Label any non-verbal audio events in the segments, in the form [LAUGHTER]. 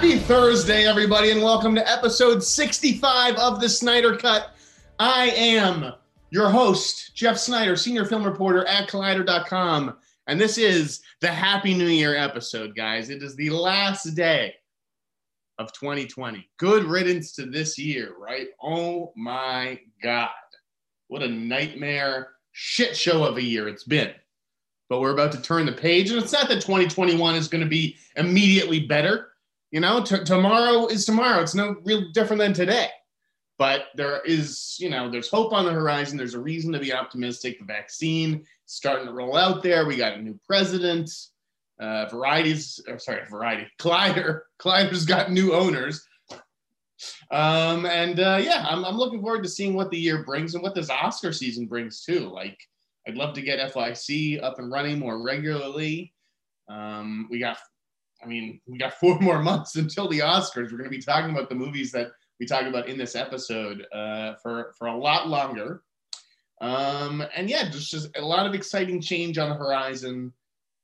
Happy Thursday, everybody, and welcome to episode 65 of the Sneider Cut. I am your host, Jeff Sneider, senior film reporter at Collider.com. And this is the Happy New Year episode, guys. It is the last day of 2020. Good riddance to this year, right? Oh my God. What a nightmare shit show of a year it's been. But we're about to turn the page. And it's not that 2021 is going to be immediately better. You know, t- tomorrow is tomorrow. It's no real different than today. But there is, you know, there's hope on the horizon. There's a reason to be optimistic. The vaccine is starting to roll out there. We got a new president. Uh, varieties, or sorry, variety. [LAUGHS] Collider, Collider's got new owners. Um, and uh, yeah, I'm, I'm looking forward to seeing what the year brings and what this Oscar season brings too. Like, I'd love to get FYC up and running more regularly. Um, we got I mean, we got four [LAUGHS] more months until the Oscars. We're going to be talking about the movies that we talk about in this episode uh, for for a lot longer. Um, and yeah, just just a lot of exciting change on the horizon.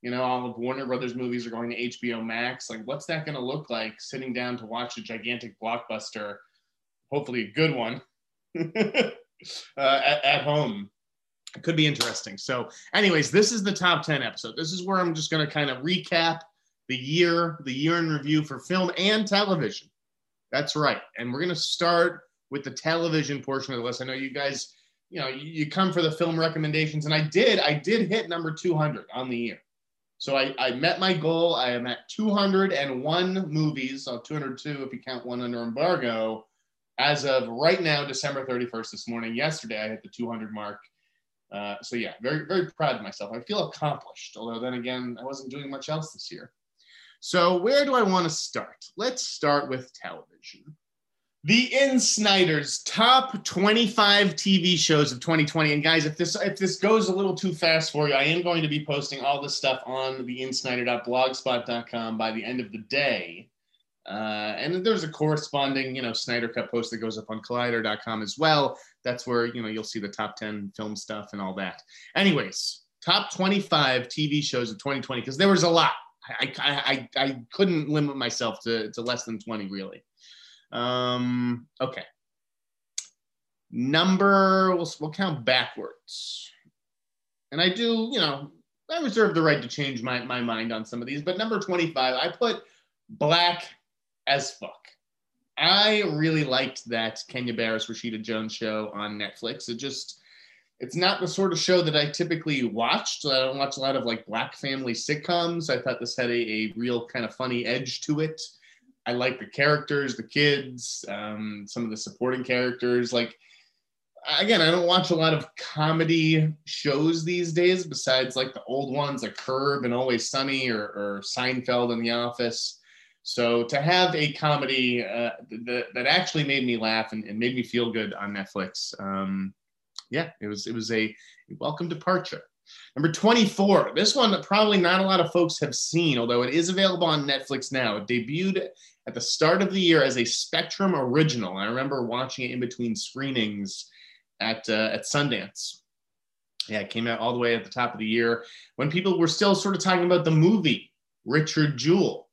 You know, all of Warner Brothers movies are going to HBO Max. Like, what's that going to look like? Sitting down to watch a gigantic blockbuster, hopefully a good one, [LAUGHS] uh, at, at home. It could be interesting. So, anyways, this is the top 10 episode. This is where I'm just going to kind of recap the year, the year in review for film and television. That's right. And we're going to start with the television portion of the list. I know you guys, you know, you come for the film recommendations, and I did, I did hit number 200 on the year. So I, I met my goal. I am at 201 movies, so 202 if you count one under embargo, as of right now, December 31st this morning. Yesterday, I hit the 200 mark. Uh, so yeah, very, very proud of myself. I feel accomplished, although then again, I wasn't doing much else this year. So, where do I want to start? Let's start with television. The InSneiders top 25 TV shows of 2020. And guys, if this if this goes a little too fast for you, I am going to be posting all this stuff on the insneider.blogspot.com by the end of the day. Uh, and there's a corresponding, you know, Sneider Cut post that goes up on Collider.com as well. That's where you know you'll see the top 10 film stuff and all that. Anyways, top 25 TV shows of 2020 because there was a lot. I, I, I, couldn't limit myself to, to less than 20 really. Um, okay. Number, we'll, we'll count backwards. And I do, you know, I reserve the right to change my, my mind on some of these, but number 25, I put black as fuck. I really liked that Kenya Barris Rashida Jones show on Netflix. It just, it's not the sort of show that I typically watched. I don't watch a lot of like black family sitcoms. I thought this had a, a real kind of funny edge to it. I like the characters, the kids, um, some of the supporting characters. Like, again, I don't watch a lot of comedy shows these days besides like the old ones like Curb and Always Sunny or, or Seinfeld and The Office. So to have a comedy uh, that, that actually made me laugh and, and, made me feel good on Netflix, um, yeah, it was it was a welcome departure. Number 24. This one probably not a lot of folks have seen, although it is available on Netflix now. It debuted at the start of the year as a Spectrum original. I remember watching it in between screenings at uh, at Sundance. Yeah, it came out all the way at the top of the year when people were still sort of talking about the movie Richard Jewell.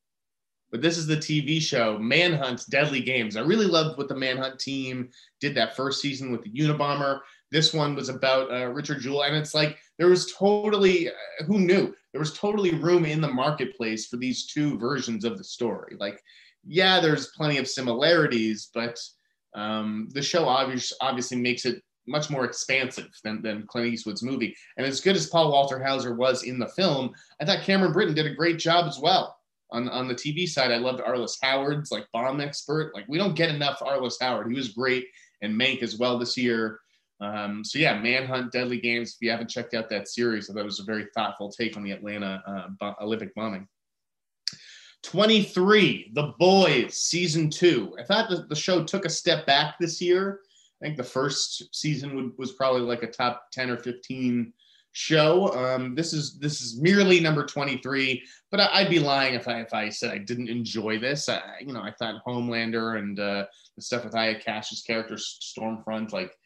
But this is the TV show Manhunt Deadly Games. I really loved what the Manhunt team did that first season with the Unabomber. This one was about uh, Richard Jewell, and it's like there was totally uh, who knew there was totally room in the marketplace for these two versions of the story. Like, yeah, there's plenty of similarities, but um, the show obviously obviously makes it much more expansive than, than Clint Eastwood's movie. And as good as Paul Walter Hauser was in the film, I thought Cameron Britton did a great job as well. On, on the TV side, I loved Arliss Howard's like bomb expert. Like we don't get enough Arliss Howard. He was great and Mank as well this year. Um, so yeah, Manhunt, Deadly Games. If you haven't checked out that series, I thought it was a very thoughtful take on the Atlanta uh, Olympic bombing. 23, The Boys, season two. I thought the, the show took a step back this year. I think the first season would, was probably like a top 10 or 15 show. Um, this is this is merely number 23, but I, would be lying if I if I said I didn't enjoy this. I, you know, I thought Homelander and uh, the stuff with Aya Cash's character Stormfront, like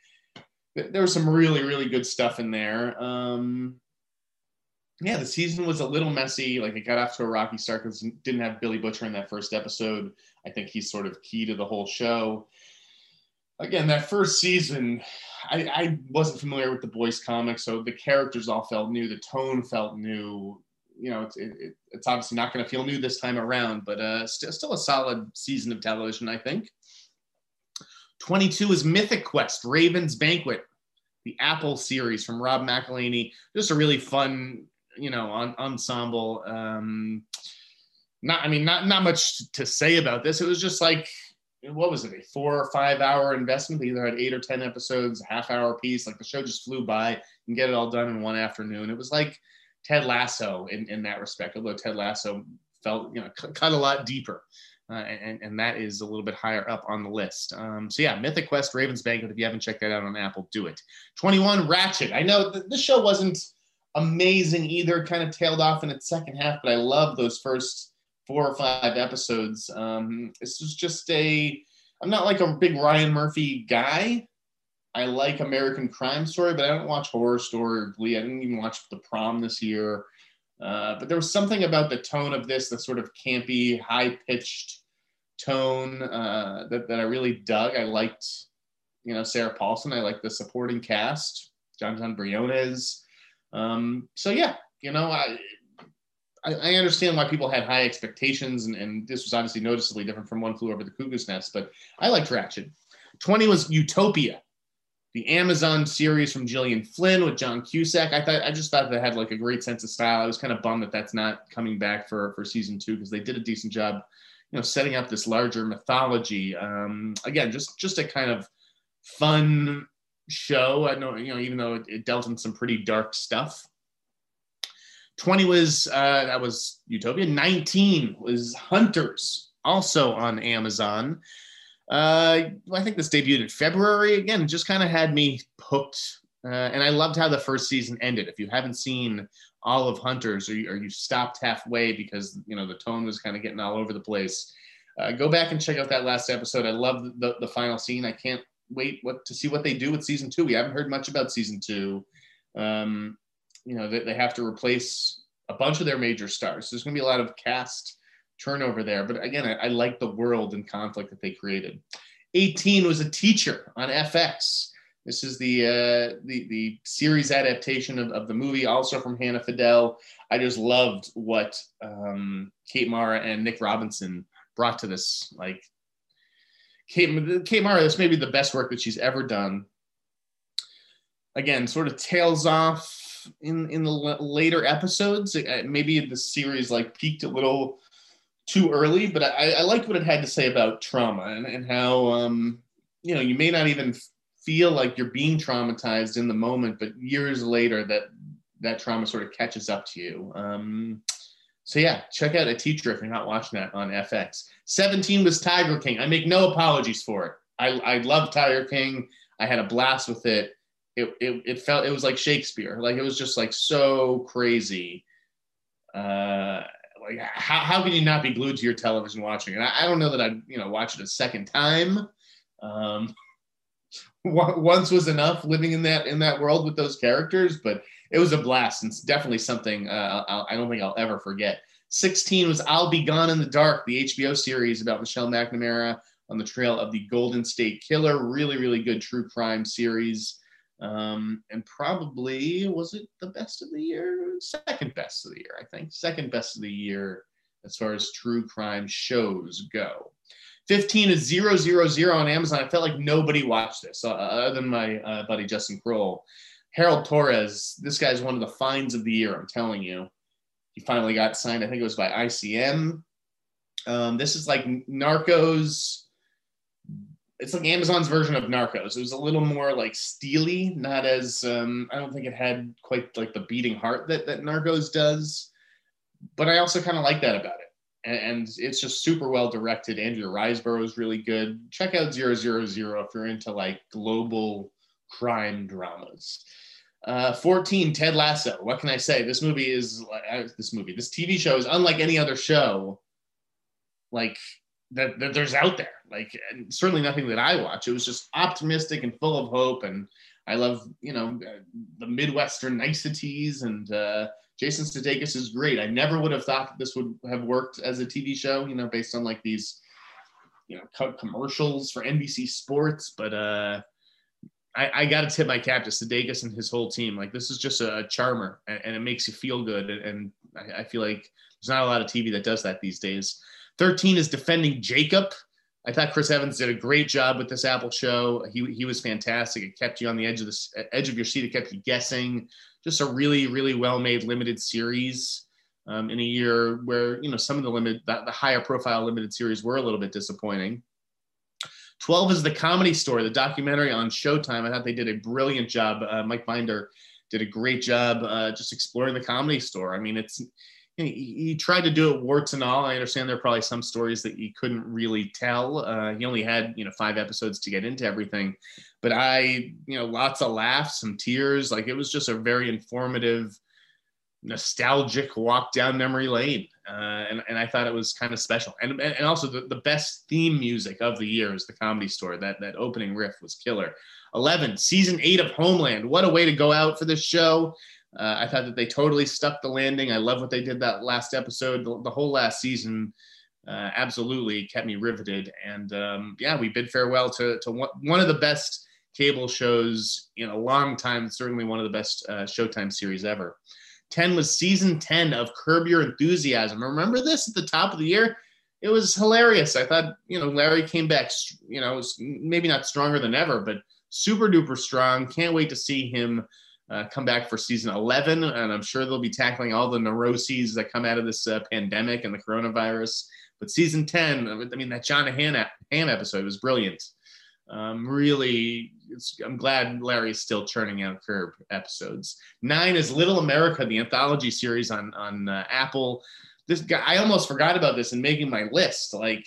there was some really really good stuff in there. Um, yeah, the season was a little messy. Like it got off to a rocky start because didn't have Billy Butcher in that first episode. I think he's sort of key to the whole show. Again, that first season, I, I wasn't familiar with the boys comics, so the characters all felt new. The tone felt new. You know, it's, it, it's obviously not going to feel new this time around, but uh, st- still a solid season of television, I think. 22 is Mythic Quest, Raven's Banquet, the Apple series from Rob McElhenney. Just a really fun, you know, on, ensemble. Um, not, I mean, not not much to say about this. It was just like, what was it, a four or five hour investment? They either had eight or ten episodes, half hour piece. Like the show just flew by and get it all done in one afternoon. It was like Ted Lasso in in that respect, although Ted Lasso felt you know cut a lot deeper. Uh, and, and that is a little bit higher up on the list. Um, so yeah, Mythic Quest, Raven's Banquet. If you haven't checked that out on Apple, do it. 21, Ratched. I know th- this show wasn't amazing either, kind of tailed off in its second half, but I love those first four or five episodes. Um, this was just a, I'm not like a big Ryan Murphy guy. I like American Crime Story, but I don't watch Horror Story or Glee. I didn't even watch The Prom this year. Uh, but there was something about the tone of this, the sort of campy, high pitched tone uh, that, that I really dug. I liked, you know, Sarah Paulson. I liked the supporting cast, Jonathan Briones. Um, so yeah, you know, I, I, I understand why people had high expectations, and, and this was obviously noticeably different from One Flew Over the Cuckoo's Nest. But I liked Ratched. Twenty was Utopia the Amazon series from Gillian Flynn with John Cusack. I thought I just thought they had like a great sense of style. I was kind of bummed that that's not coming back for for season two because they did a decent job, you know, setting up this larger mythology. Um, again, just just a kind of fun show. I know you know even though it, it dealt in some pretty dark stuff. 20 was uh, that was Utopia. 19 was Hunters, also on Amazon. Uh, I think this debuted in February. Again, just kind of had me hooked. Uh, and I loved how the first season ended. If you haven't seen all of Hunters or you, or you stopped halfway because you know the tone was kind of getting all over the place, uh, go back and check out that last episode. I love the, the final scene. I can't wait what to see what they do with season two. We haven't heard much about season two. Um, you know, they, they have to replace a bunch of their major stars. There's going to be a lot of cast turnover there. But again, I, I like the world and conflict that they created. 18 was a teacher on FX. This is the uh, the the series adaptation of, of the movie, also from Hannah Fidel. I just loved what um, Kate Mara and Nick Robinson brought to this. Like Kate, Kate Mara, this may be the best work that she's ever done. Again, sort of tails off in in the later episodes. Maybe the series like peaked a little too early, but I, I liked what it had to say about trauma and, and how, um, you know, you may not even feel like you're being traumatized in the moment, but years later that that trauma sort of catches up to you. Um, so yeah, check out a teacher if you're not watching that on FX. 17 was Tiger King. I make no apologies for it. I, I love Tiger King. I had a blast with it. It, it, it felt it was like Shakespeare. Like it was just like so crazy. Uh, like how, how can you not be glued to your television watching it? I, I don't know that I'd you know watch it a second time. Um, [LAUGHS] once was enough living in that in that world with those characters, but it was a blast and it's definitely something uh, I do not think I'll ever forget. 16 was I'll Be Gone in the Dark, the HBO series about Michelle McNamara on the trail of the Golden State Killer. Really, really good true crime series um, and probably was it the best of the year? Second best of the year, I think. Second best of the year as far as true crime shows go. 15 is 000 on Amazon. I felt like nobody watched this uh, other than my uh, buddy Justin Kroll. Harold Torres, this guy's one of the finds of the year, I'm telling you. He finally got signed, I think it was by ICM. Um, this is like Narcos it's like Amazon's version of Narcos. It was a little more like steely, not as um, I don't think it had quite like the beating heart that that Narcos does. But I also kind of like that about it, and, and, it's just super well directed. Andrea Riseborough is really good. Check out Zero Zero Zero if you're into like global crime dramas. Uh, 14, Ted Lasso. What can I say? This movie is uh, this movie, this TV show is unlike any other show. Like that, that there's out there. Like certainly nothing that I watch. It was just optimistic and full of hope, and I love, you know, the Midwestern niceties, and uh, Jason Sudeikis is great. I never would have thought that this would have worked as a TV show, you know, based on like these, you know, co- commercials for NBC Sports. But uh, I, I got to tip my cap to Sudeikis and his whole team. Like this is just a, charmer, and, and, it makes you feel good. And I, I feel like there's not a lot of TV that does that these days. 13 is defending Jacob. I thought Chris Evans did a great job with this Apple show. He, he was fantastic. It kept you on the edge of the edge of your seat. It kept you guessing. Just a really really well made limited series um, in a year where you know some of the limit the, the higher profile limited series were a little bit disappointing. 12 is the comedy store, the documentary on Showtime. I thought they did a brilliant job. Uh, Mike Binder did a great job uh, just exploring the comedy store. I mean, it's he, he, tried to do it warts and all. I understand there are probably some stories that he couldn't really tell. Uh, he only had you know five episodes to get into everything, but I you know lots of laughs, some tears. Like it was just a very informative, nostalgic walk down memory lane, uh, and and I thought it was kind of special. And and also the, the best theme music of the year is the Comedy Store. That that opening riff was killer. Eleven, season eight of Homeland. What a way to go out for this show. Uh, I thought that they totally stuck the landing. I love what they did that last episode. The, the whole last season uh, absolutely kept me riveted. And um, yeah, we bid farewell to, to one, of the best cable shows in a long time. Certainly one of the best uh, Showtime series ever. 10 was season 10 of Curb Your Enthusiasm. Remember this at the top of the year? It was hilarious. I thought, you know, Larry came back, you know, maybe not stronger than ever, but super duper strong. Can't wait to see him uh, come back for season 11. And I'm sure they'll be tackling all the neuroses that come out of this uh, pandemic and the coronavirus. But season 10, I mean, that John Hamm episode was brilliant. Um, really, I'm glad Larry's still churning out Curb episodes. Nine is Little America, the anthology series on on uh, Apple. This guy, I almost forgot about this in making my list. Like,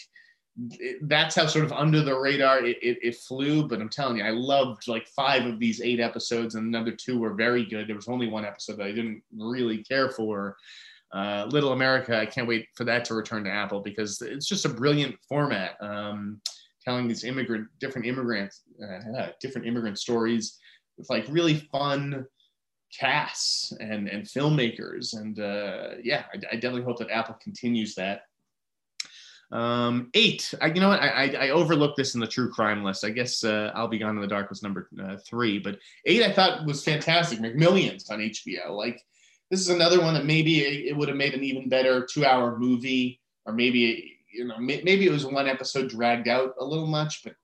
that's how sort of under the radar it, it, it, flew. But I'm telling you, I loved like five of these eight episodes, and another two were very good. There was only one episode that I didn't really care for. Uh, Little America, I can't wait for that to return to Apple because it's just a brilliant format, um, telling these immigrant, different immigrants, uh, different immigrant stories with like really fun casts and and filmmakers. And uh, yeah, I, I definitely hope that Apple continues that. Um, eight, I, you know what? I, I, I, overlooked this in the true crime list. I guess uh, I'll Be Gone in the Dark was number uh, three, but eight I thought was fantastic. McMillions on HBO. Like this is another one that maybe it, it would have made an even better two-hour movie, or maybe you know maybe it was one episode dragged out a little much, but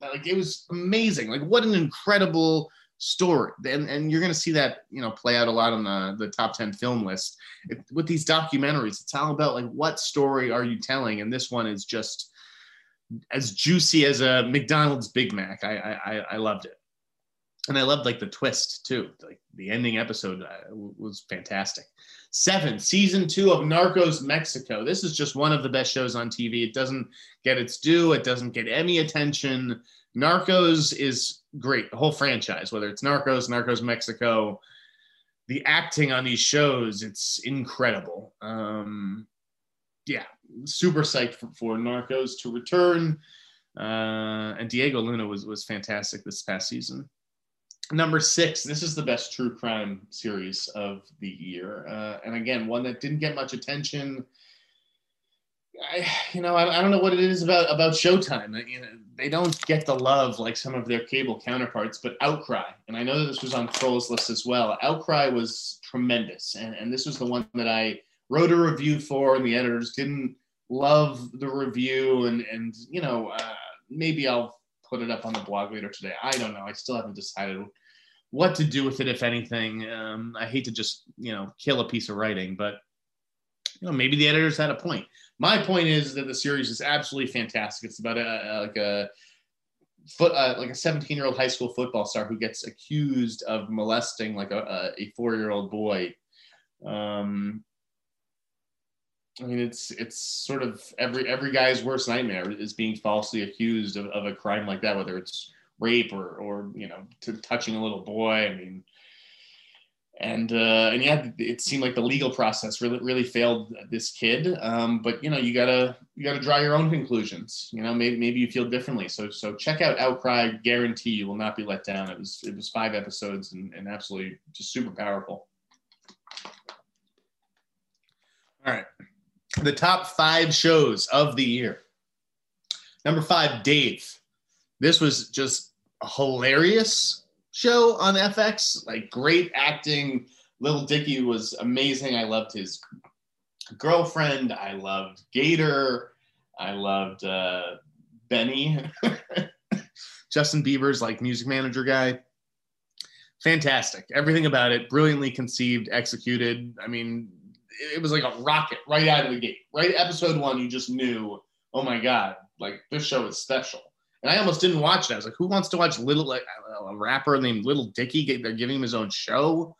like it was amazing. Like what an incredible story. And, and you're going to see that you know play out a lot on the, the top 10 film list. It, with these documentaries it's all about like what story are you telling? And this one is just as juicy as a mcdonald's big mac. I i, I loved it. And i loved like the twist too. Like the ending episode uh, was fantastic. Seven season two of narcos mexico. This is just one of the best shows on tv it doesn't get its due. It doesn't get any attention. Narcos is great. The whole franchise, whether it's Narcos, Narcos Mexico, the acting on these shows, it's incredible. Um, yeah, super psyched for, for Narcos to return. Uh, and Diego Luna was was fantastic this past season. Number six, this is the best true crime series of the year, uh, and again, one that didn't get much attention. I, you know, I, I, don't know what it is about about Showtime. You know, they don't get the love like some of their cable counterparts. But Outcry, and I know that this was on Kroll's list as well. Outcry was tremendous, and and this was the one that I wrote a review for, and the editors didn't love the review, and and you know, uh, maybe I'll put it up on the blog later today. I don't know. I still haven't decided what to do with it, if anything. Um, I hate to just you know kill a piece of writing, but you know maybe the editors had a point my point is that the series is absolutely fantastic. It's about a, a like a foot uh, like a 17 year old high school football star who gets accused of molesting like a, a four year old boy. Um, I mean, it's it's sort of every every guy's worst nightmare is being falsely accused of, of a crime like that, whether it's rape or or you know to touching a little boy. I mean, and uh, and yeah, it seemed like the legal process really really failed this kid. Um, but you know, you gotta you gotta draw your own conclusions. You know, maybe maybe you feel differently. So so check out Outcry. Guarantee you will not be let down. It was it was five episodes and, and absolutely just super powerful. All right, the top five shows of the year. Number five, Dave. This was just hilarious show on FX. Like great acting. Little Dicky was amazing. I loved his girlfriend. I loved Gator. I loved uh, Benny. [LAUGHS] Justin Bieber's like music manager guy. Fantastic. Everything about it, brilliantly conceived, executed. I mean, it was like a rocket right out of the gate. Right, episode one, you just knew, oh my god, like this show is special and I almost didn't watch it. I was like, who wants to watch little like a rapper named Little Dicky? They're giving him his own show.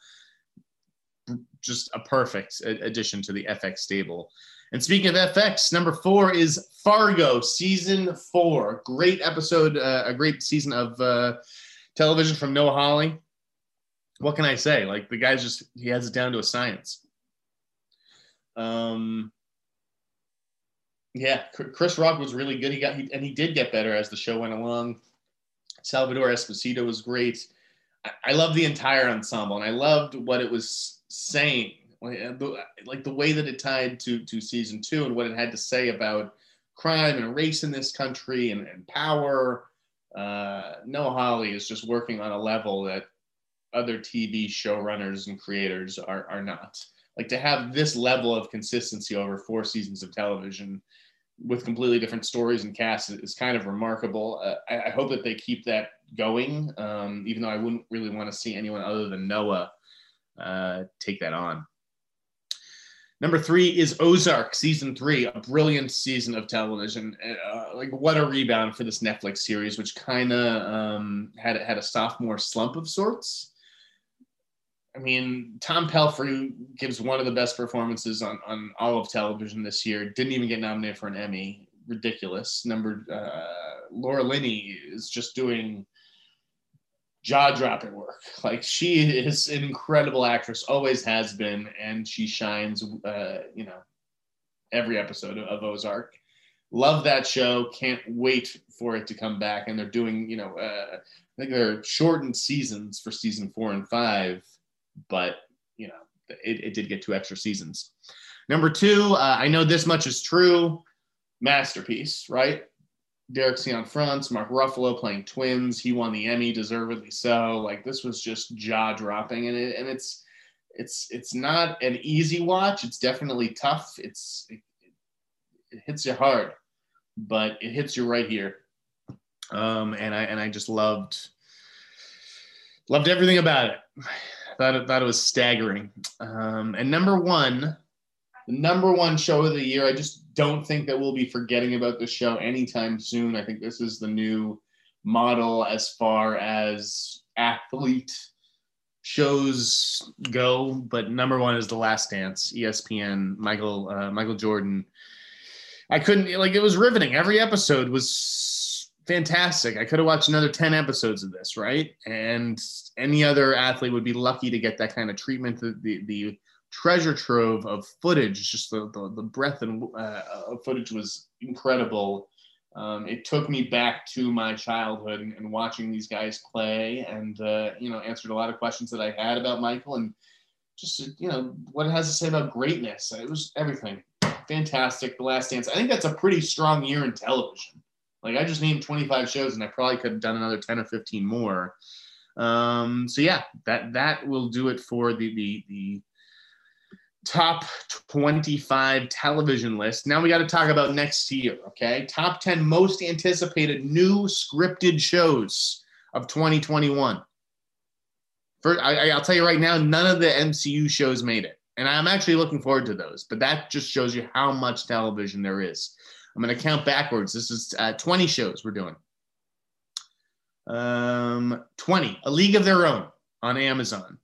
Just a perfect addition to the FX stable. And speaking of FX, number four is Fargo season four. Great episode, uh, a great season of uh, television from Noah Hawley. What can I say? Like the guy's just he has it down to a science. Um, yeah, Chris Rock was really good. He got he, and he did get better as the show went along. Salvatore Esposito was great. I, I love the entire ensemble, and I loved what it was saying, like uh, the, way that it tied to to season two and what it had to say about crime and race in this country and, and power. Uh, Noah Hawley is just working on a level that other TV showrunners and creators are are not. Like to have this level of consistency over four seasons of television with completely different stories and casts is kind of remarkable. Uh, I, I, hope that they keep that going, um, even though I wouldn't really want to see anyone other than Noah uh, take that on. Number three is Ozark, season three, a brilliant season of television. Uh, like what a rebound for this Netflix series, which kind of um, had had a sophomore slump of sorts. I mean, Tom Pelphrey gives one of the best performances on, on all of television this year. Didn't even get nominated for an Emmy. Ridiculous. Number uh, Laura Linney is just doing jaw dropping work. Like she is an incredible actress, always has been, and she shines. Uh, you know, every episode of Ozark. Love that show. Can't wait for it to come back. And they're doing, you know, uh, I think they're shortened seasons for season four and five but you know, it, it did get two extra seasons. Number two, uh, I know this much is true. Masterpiece, right? Derek Cianfrance, Mark Ruffalo playing twins. He won the Emmy, deservedly so. Like this was just jaw dropping, and it and it's it's it's not an easy watch. It's definitely tough. It's it, it hits you hard, but it hits you right here. Um, and I and I just loved loved everything about it thought it, thought it was staggering. Um, and number one, the number one show of the year. I just don't think that we'll be forgetting about the show anytime soon. I think this is the new model as far as athlete shows go. But number one is The Last Dance, ESPN, Michael uh, Michael Jordan. I couldn't like it was riveting. Every episode was fantastic. I could have watched another 10 episodes of this, right? And any other athlete would be lucky to get that kind of treatment. The, the, the treasure trove of footage, just the, the, the breadth and uh, of footage was incredible. Um, it took me back to my childhood and, and watching these guys play and, uh, you know, answered a lot of questions that I had about Michael and just, you know, what it has to say about greatness. It was everything. Fantastic. The Last Dance. I think that's a pretty strong year in television. Like I just named 25 shows and I probably could have done another 10 or 15 more. Um, so yeah, that that will do it for the the, the top 25 television list. Now we got to talk about next year, okay? Top 10 most anticipated new scripted shows of 2021. For, I, I'll tell you right now, none of the MCU shows made it. And I'm actually looking forward to those, but that just shows you how much television there is. I'm going to count backwards. This is uh, 20 shows we're doing. Um, 20, A League of Their Own on Amazon.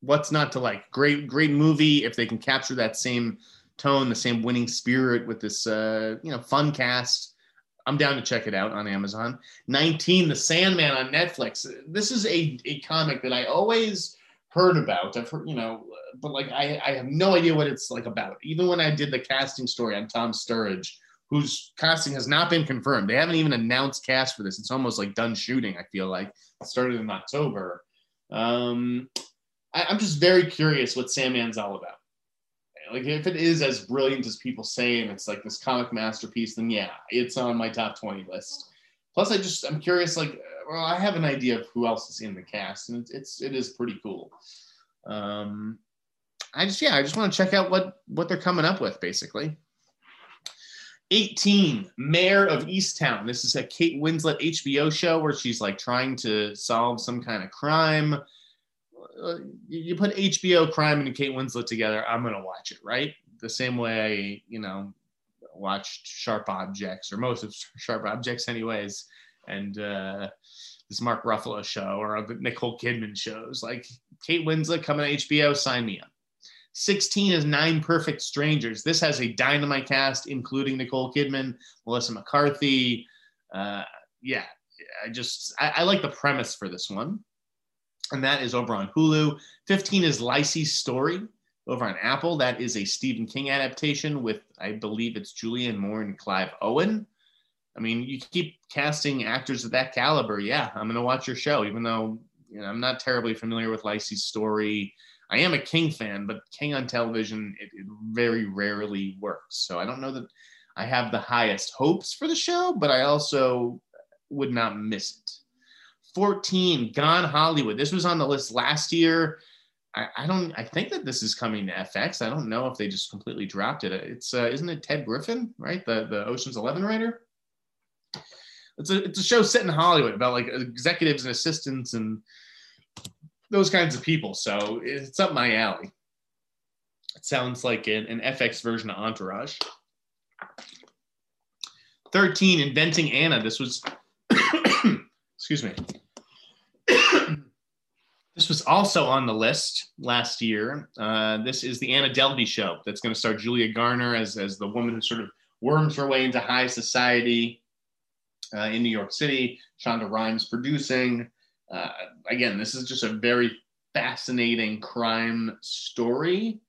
What's not to like? Great, great movie. If they can capture that same tone, the same winning spirit with this, uh, you know, fun cast, I'm down to check it out on Amazon. 19, The Sandman on Netflix. This is a, a comic that I always heard about. I've heard, you know, but like I, I have no idea what it's like about. Even when I did the casting story on Tom Sturridge, whose casting has not been confirmed. They haven't even announced cast for this. It's almost like done shooting. I feel like it started in October. Um, I, am just very curious what Sandman's all about. Like if it is as brilliant as people say, and it's like this comic masterpiece, then yeah, it's on my top 20 list. Plus, I just I'm curious. Like, well, I have an idea of who else is in the cast, and it's, it's it is pretty cool. Um, I just yeah, I just want to check out what what they're coming up with, basically. 18, Mare of Easttown. This is a Kate Winslet HBO show where she's like trying to solve some kind of crime. Uh, you put HBO crime and Kate Winslet together, I'm gonna watch it, right? The same way I, you know, watched Sharp Objects or most of [LAUGHS] Sharp Objects, anyways, and uh, this Mark Ruffalo show or the Nicole Kidman shows. Like Kate Winslet coming to HBO, sign me up. 16 is Nine Perfect Strangers. This has a dynamite cast, including Nicole Kidman, Melissa McCarthy. Uh, yeah, I just I, I, like the premise for this one, and that is over on Hulu. 15 is Lisey's Story over on Apple. That is a Stephen King adaptation with I believe it's Julianne Moore and Clive Owen. I mean, you keep casting actors of that caliber. Yeah, I'm gonna watch your show, even though you know, I'm not terribly familiar with Lisey's story. I am a King fan, but King on television, it, it, very rarely works. So I don't know that I have the highest hopes for the show, but I also would not miss it. 14, Gone Hollywood. This was on the list last year. I, I don't. I think that this is coming to FX. I don't know if they just completely dropped it. It's uh, isn't it Ted Griffin, right? The the Ocean's Eleven writer. It's a it's a show set in Hollywood about like executives and assistants and those kinds of people. So it's up my alley. It sounds like an, an FX version of Entourage. 13, Inventing Anna. This was, [COUGHS] excuse me. [COUGHS] this was also on the list last year. Uh, this is the Anna Delvey show that's going to star Julia Garner as, as the woman who sort of worms her way into high society uh, in New York City. Shonda Rhimes producing. Uh, again, this is just a very fascinating crime story.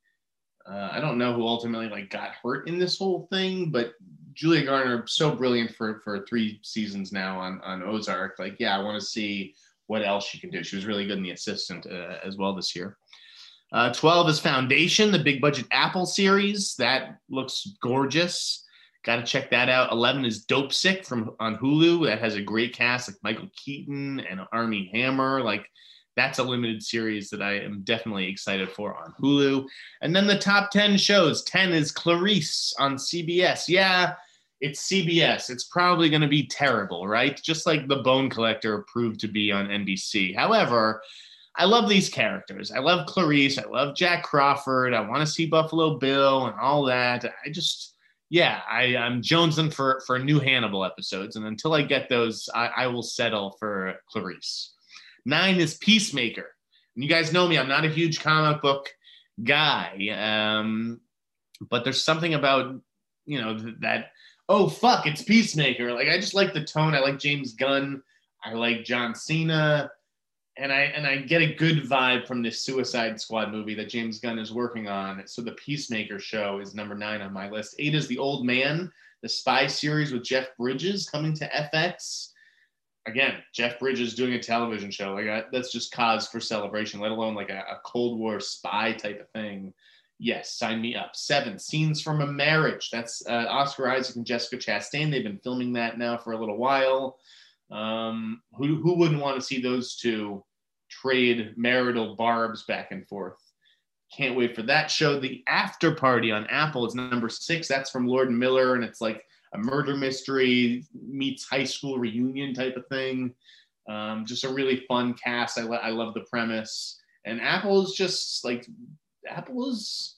Uh, I don't know who ultimately like got hurt in this whole thing, but Julia Garner so brilliant for for three seasons now on on Ozark. Like, yeah, I want to see what else she can do. She was really good in The Assistant uh, as well this year. Uh, 12 is Foundation, the big budget Apple series. That looks gorgeous. Got to check that out. 11 is Dope Sick from on Hulu. That has a great cast like Michael Keaton and Armie Hammer. Like that's a limited series that I am definitely excited for on Hulu. And then the top 10 shows 10 is Clarice on CBS. Yeah, it's CBS. It's probably going to be terrible, right? Just like The Bone Collector proved to be on NBC. However, I love these characters. I love Clarice. I love Jack Crawford. I want to see Buffalo Bill and all that. I just yeah, I, I'm jonesing for for new Hannibal episodes, and until I get those, I, I will settle for Clarice. Nine is Peacemaker, and you guys know me; I'm not a huge comic book guy, um, but there's something about you know that. Oh fuck! It's Peacemaker. Like I just like the tone. I like James Gunn. I like John Cena and I and I get a good vibe from this Suicide Squad movie that James Gunn is working on. So the Peacemaker show is number nine on my list. Eight is The Old Man, the spy series with Jeff Bridges coming to FX. Again, Jeff Bridges doing a television show like that's just cause for celebration. Let alone like a, a Cold War spy type of thing. Yes, sign me up. Seven scenes from a marriage. That's uh, Oscar Isaac and Jessica Chastain. They've been filming that now for a little while. Um, who, who wouldn't want to see those two trade marital barbs back and forth? Can't wait for that show. The After Party on Apple is number six. That's from Lord and Miller, and it's like a murder mystery meets high school reunion type of thing. Um, just a really fun cast. I, lo- I love the premise. And Apple is just like Apple is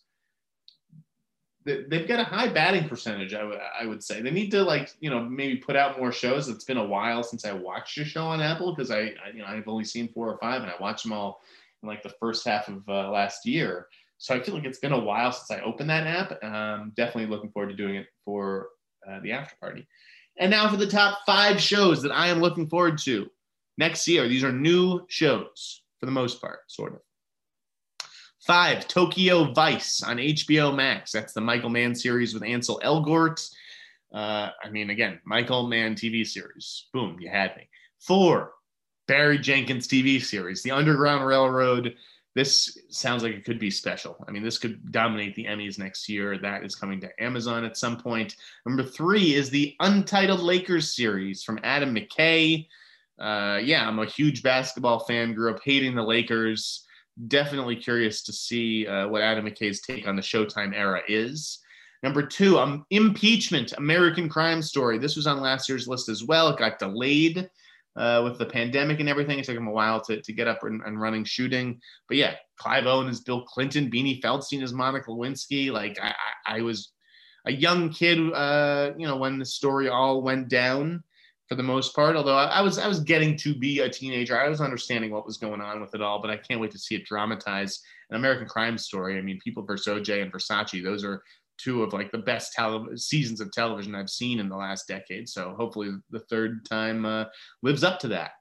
they've got a high batting percentage. I would would say they need to like you know maybe put out more shows. It's been a while since I watched a show on Apple because I, I, you know I've only seen four or five and I watched them all in like the first half of uh, last year. So I feel like it's been a while since I opened that app. Um, definitely looking forward to doing it for uh, the after party. And now for the top five shows that I am looking forward to next year. These are new shows for the most part, sort of. Five, Tokyo Vice on HBO Max. That's the Michael Mann series with Ansel Elgort. Uh, I mean, again, Michael Mann TV series. Boom, you had me. Four, Barry Jenkins TV series, The Underground Railroad. This sounds like it could be special. I mean, this could dominate the Emmys next year. That is coming to Amazon at some point. Number three is the Untitled Lakers series from Adam McKay. Uh, yeah, I'm a huge basketball fan. Grew up hating the Lakers definitely curious to see uh, what Adam McKay's take on the Showtime era is. Number two, um, impeachment, American Crime Story. This was on last year's list as well. It got delayed uh, with the pandemic and everything. It took him a while to, to get up and, and running shooting. But yeah, Clive Owen is Bill Clinton, Beanie Feldstein is Monica Lewinsky. Like I, I, I was a young kid, uh, you know, when the story all went down for the most part. Although I, I, was I was getting to be a teenager, I was understanding what was going on with it all. But I can't wait to see it dramatized. An American Crime Story. I mean, People vs. OJ and Versace. Those are two of like the best tele- seasons of television I've seen in the last decade. So hopefully the third time uh, lives up to that.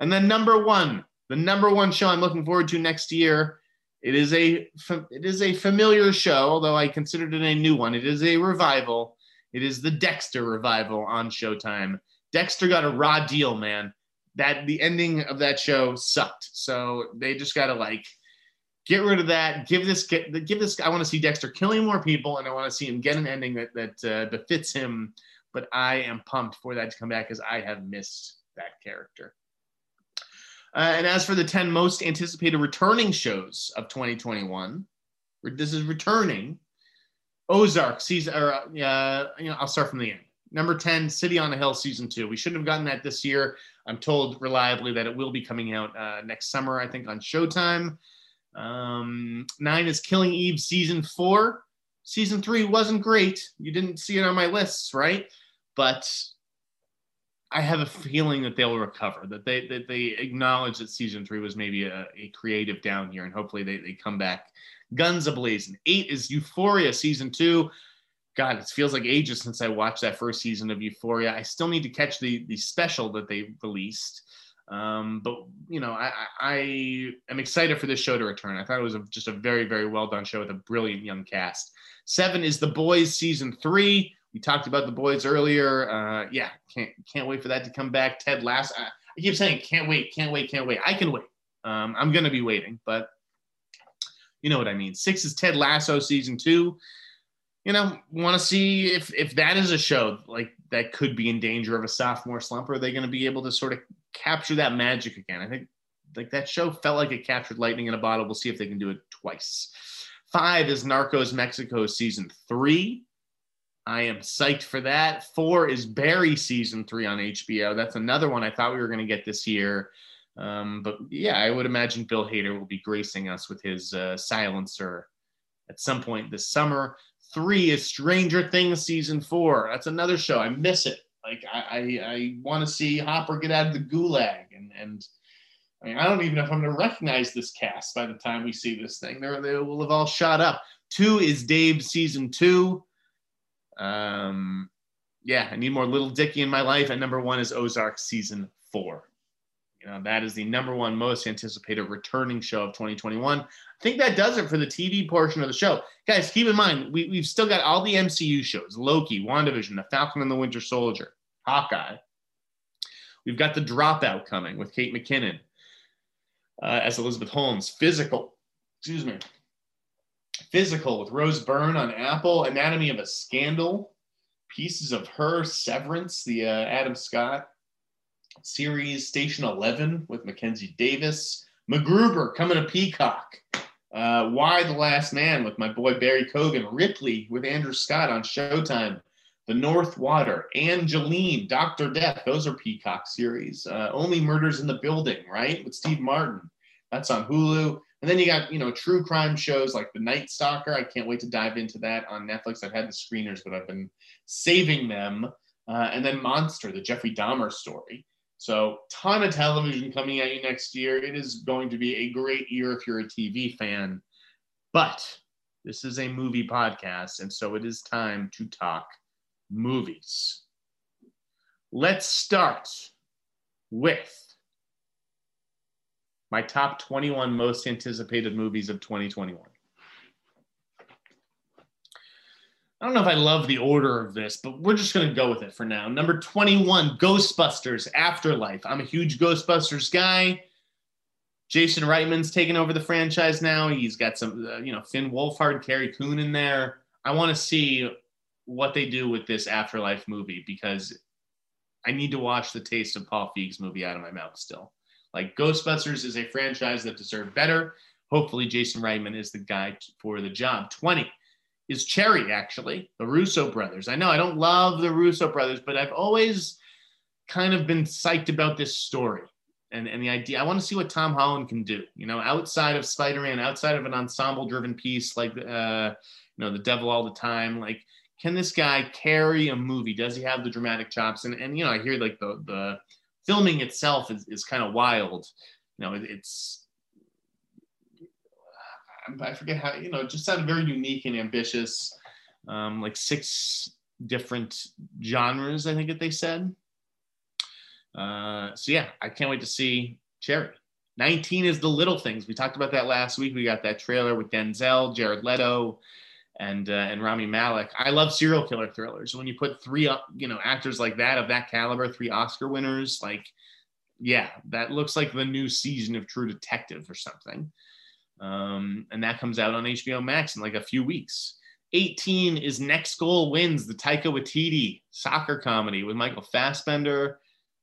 And then number one, the number one show I'm looking forward to next year. It is a it is a familiar show, although I considered it a new one. It is a revival. It is the Dexter revival on Showtime. Dexter got a raw deal, man. That the ending of that show sucked. So they just got to like get rid of that. Give this get give this. I want to see Dexter killing more people, and I want to see him get an ending that that uh, befits him. But I am pumped for that to come back because I have missed that character. Uh, and as for the 10 most anticipated returning shows of 2021, this is returning. Ozark season, or uh, you know, I'll start from the end. Number 10, City on a Hill season two. We shouldn't have gotten that this year. I'm told reliably that it will be coming out uh, next summer, I think, on Showtime. Um, nine is Killing Eve season four. Season three wasn't great. You didn't see it on my lists, right? But I have a feeling that they'll recover, that they that they acknowledge that season three was maybe a, a creative down year, and hopefully they, they come back guns ablazing. Eight is Euphoria season two. God, it feels like ages since I watched that first season of Euphoria. I still need to catch the the special that they released. Um, but you know, I, I am excited for this show to return. I thought it was a, just a very, very well done show with a brilliant young cast. Seven is The Boys season three. We talked about The Boys earlier. Uh, yeah, can't can't wait for that to come back. Ted Lasso. I, I keep saying can't wait, can't wait, can't wait. I can wait. Um, I'm gonna be waiting, but you know what I mean. Six is Ted Lasso season two you know, want to see if if that is a show like that could be in danger of a sophomore slump. Are they going to be able to sort of capture that magic again? I think like that show felt like it captured lightning in a bottle. We'll see if they can do it twice. Five is Narcos Mexico season three. I am psyched for that. Four is Barry season three on HBO. That's another one I thought we were going to get this year. Um, but yeah, I would imagine Bill Hader will be gracing us with his uh, silencer at some point this summer. Three is Stranger Things season four. That's another show. I miss it. Like I, I, I want to see Hopper get out of the gulag, and and I mean I don't even know if I'm to recognize this cast by the time we see this thing. They're, they will have all shot up. Two is Dave season two. Um, yeah, I need more Little Dicky in my life, and number one is Ozark season four. That is the number one most anticipated returning show of 2021. I think that does it for the TV portion of the show. Guys, keep in mind, we, we've still got all the MCU shows Loki, WandaVision, The Falcon and the Winter Soldier, Hawkeye. We've got The Dropout coming with Kate McKinnon uh, as Elizabeth Holmes. Physical, excuse me. Physical with Rose Byrne on Apple. Anatomy of a Scandal. Pieces of Her, Severance, the uh, Adam Scott series Station 11 with Mackenzie Davis. MacGruber coming to Peacock. Uh, Y the Last Man with my boy Barry Keoghan. Ripley with Andrew Scott on Showtime. The North Water. Angelyne, Dr. Death. Those are Peacock series. Uh, Only Murders in the Building, right? With Steve Martin. That's on Hulu. And then you got, you know, true crime shows like The Night Stalker. I can't wait to dive into that on Netflix. I've had the screeners, but I've been saving them. Uh, and then Monster, the Jeffrey Dahmer story. So, ton of television coming at you next year. It is going to be a great year if you're a TV fan. But this is a movie podcast, and so it is time to talk movies. Let's start with my top 21 most anticipated movies of 2021. I don't know if I love the order of this, but we're just going to go with it for now. Number 21, Ghostbusters Afterlife. I'm a huge Ghostbusters guy. Jason Reitman's taken over the franchise now. He's got some, uh, you know, Finn Wolfhard, Carrie Coon in there. I want to see what they do with this Afterlife movie because I need to wash the taste of Paul Feig's movie out of my mouth still. Like Ghostbusters is a franchise that deserved better. Hopefully, Jason Reitman is the guy for the job. 20 is Cherry, actually, the Russo brothers. I know I don't love the Russo brothers, but I've always kind of been psyched about this story and, and the idea. I want to see what Tom Holland can do, you know, outside of Spider Man, outside of an ensemble driven piece like, uh, you know, The Devil All the Time. Like, can this guy carry a movie? Does he have the dramatic chops? And, and you know, I hear like the, the filming itself is, is kind of wild. You know, it, it's, I forget how, you know, just sounded very unique and ambitious. Um, like six different genres, I think that they said. Uh, so yeah, I can't wait to see Cherry. 19 is the little things. We talked about that last week. We got that trailer with Denzel, Jared Leto, and uh, and Rami Malek. I love serial killer thrillers. When you put three, you know, actors like that of that caliber, three Oscar winners, like, yeah, that looks like the new season of True Detective or something. Um, and that comes out on HBO Max in like a few weeks. 18 is Next Goal Wins, the Taika Waititi soccer comedy with Michael Fassbender.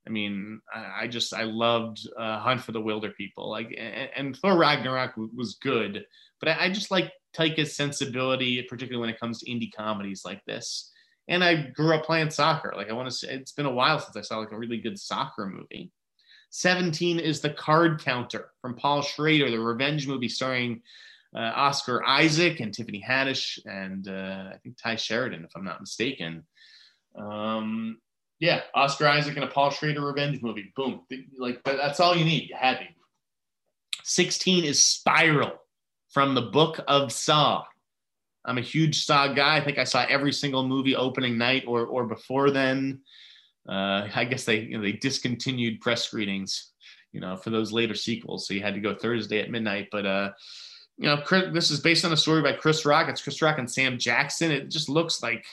I mean, I, I just I loved uh, Hunt for the Wilderpeople. Like, and, and Thor Ragnarok was good, but I, I just like Taika's sensibility, particularly when it comes to indie comedies like this. And I grew up playing soccer. Like, I want to say it's been a while since I saw like a really good soccer movie. 17 is The Card Counter from Paul Schrader, the revenge movie starring uh, Oscar Isaac and Tiffany Haddish and uh, I think Tye Sheridan, if I'm not mistaken. Um, yeah, Oscar Isaac and a Paul Schrader revenge movie. Boom. Like, that's all you need. You had me. 16 is Spiral from the book of Saw. I'm a huge Saw guy. I think I saw every single movie opening night or, or before then uh, I guess they you know, they discontinued press screenings, you know, for those later sequels. So you had to go Thursday at midnight. But uh, you know, Chris, this is based on a story by Chris Rock. It's Chris Rock and Sam Jackson. It just looks like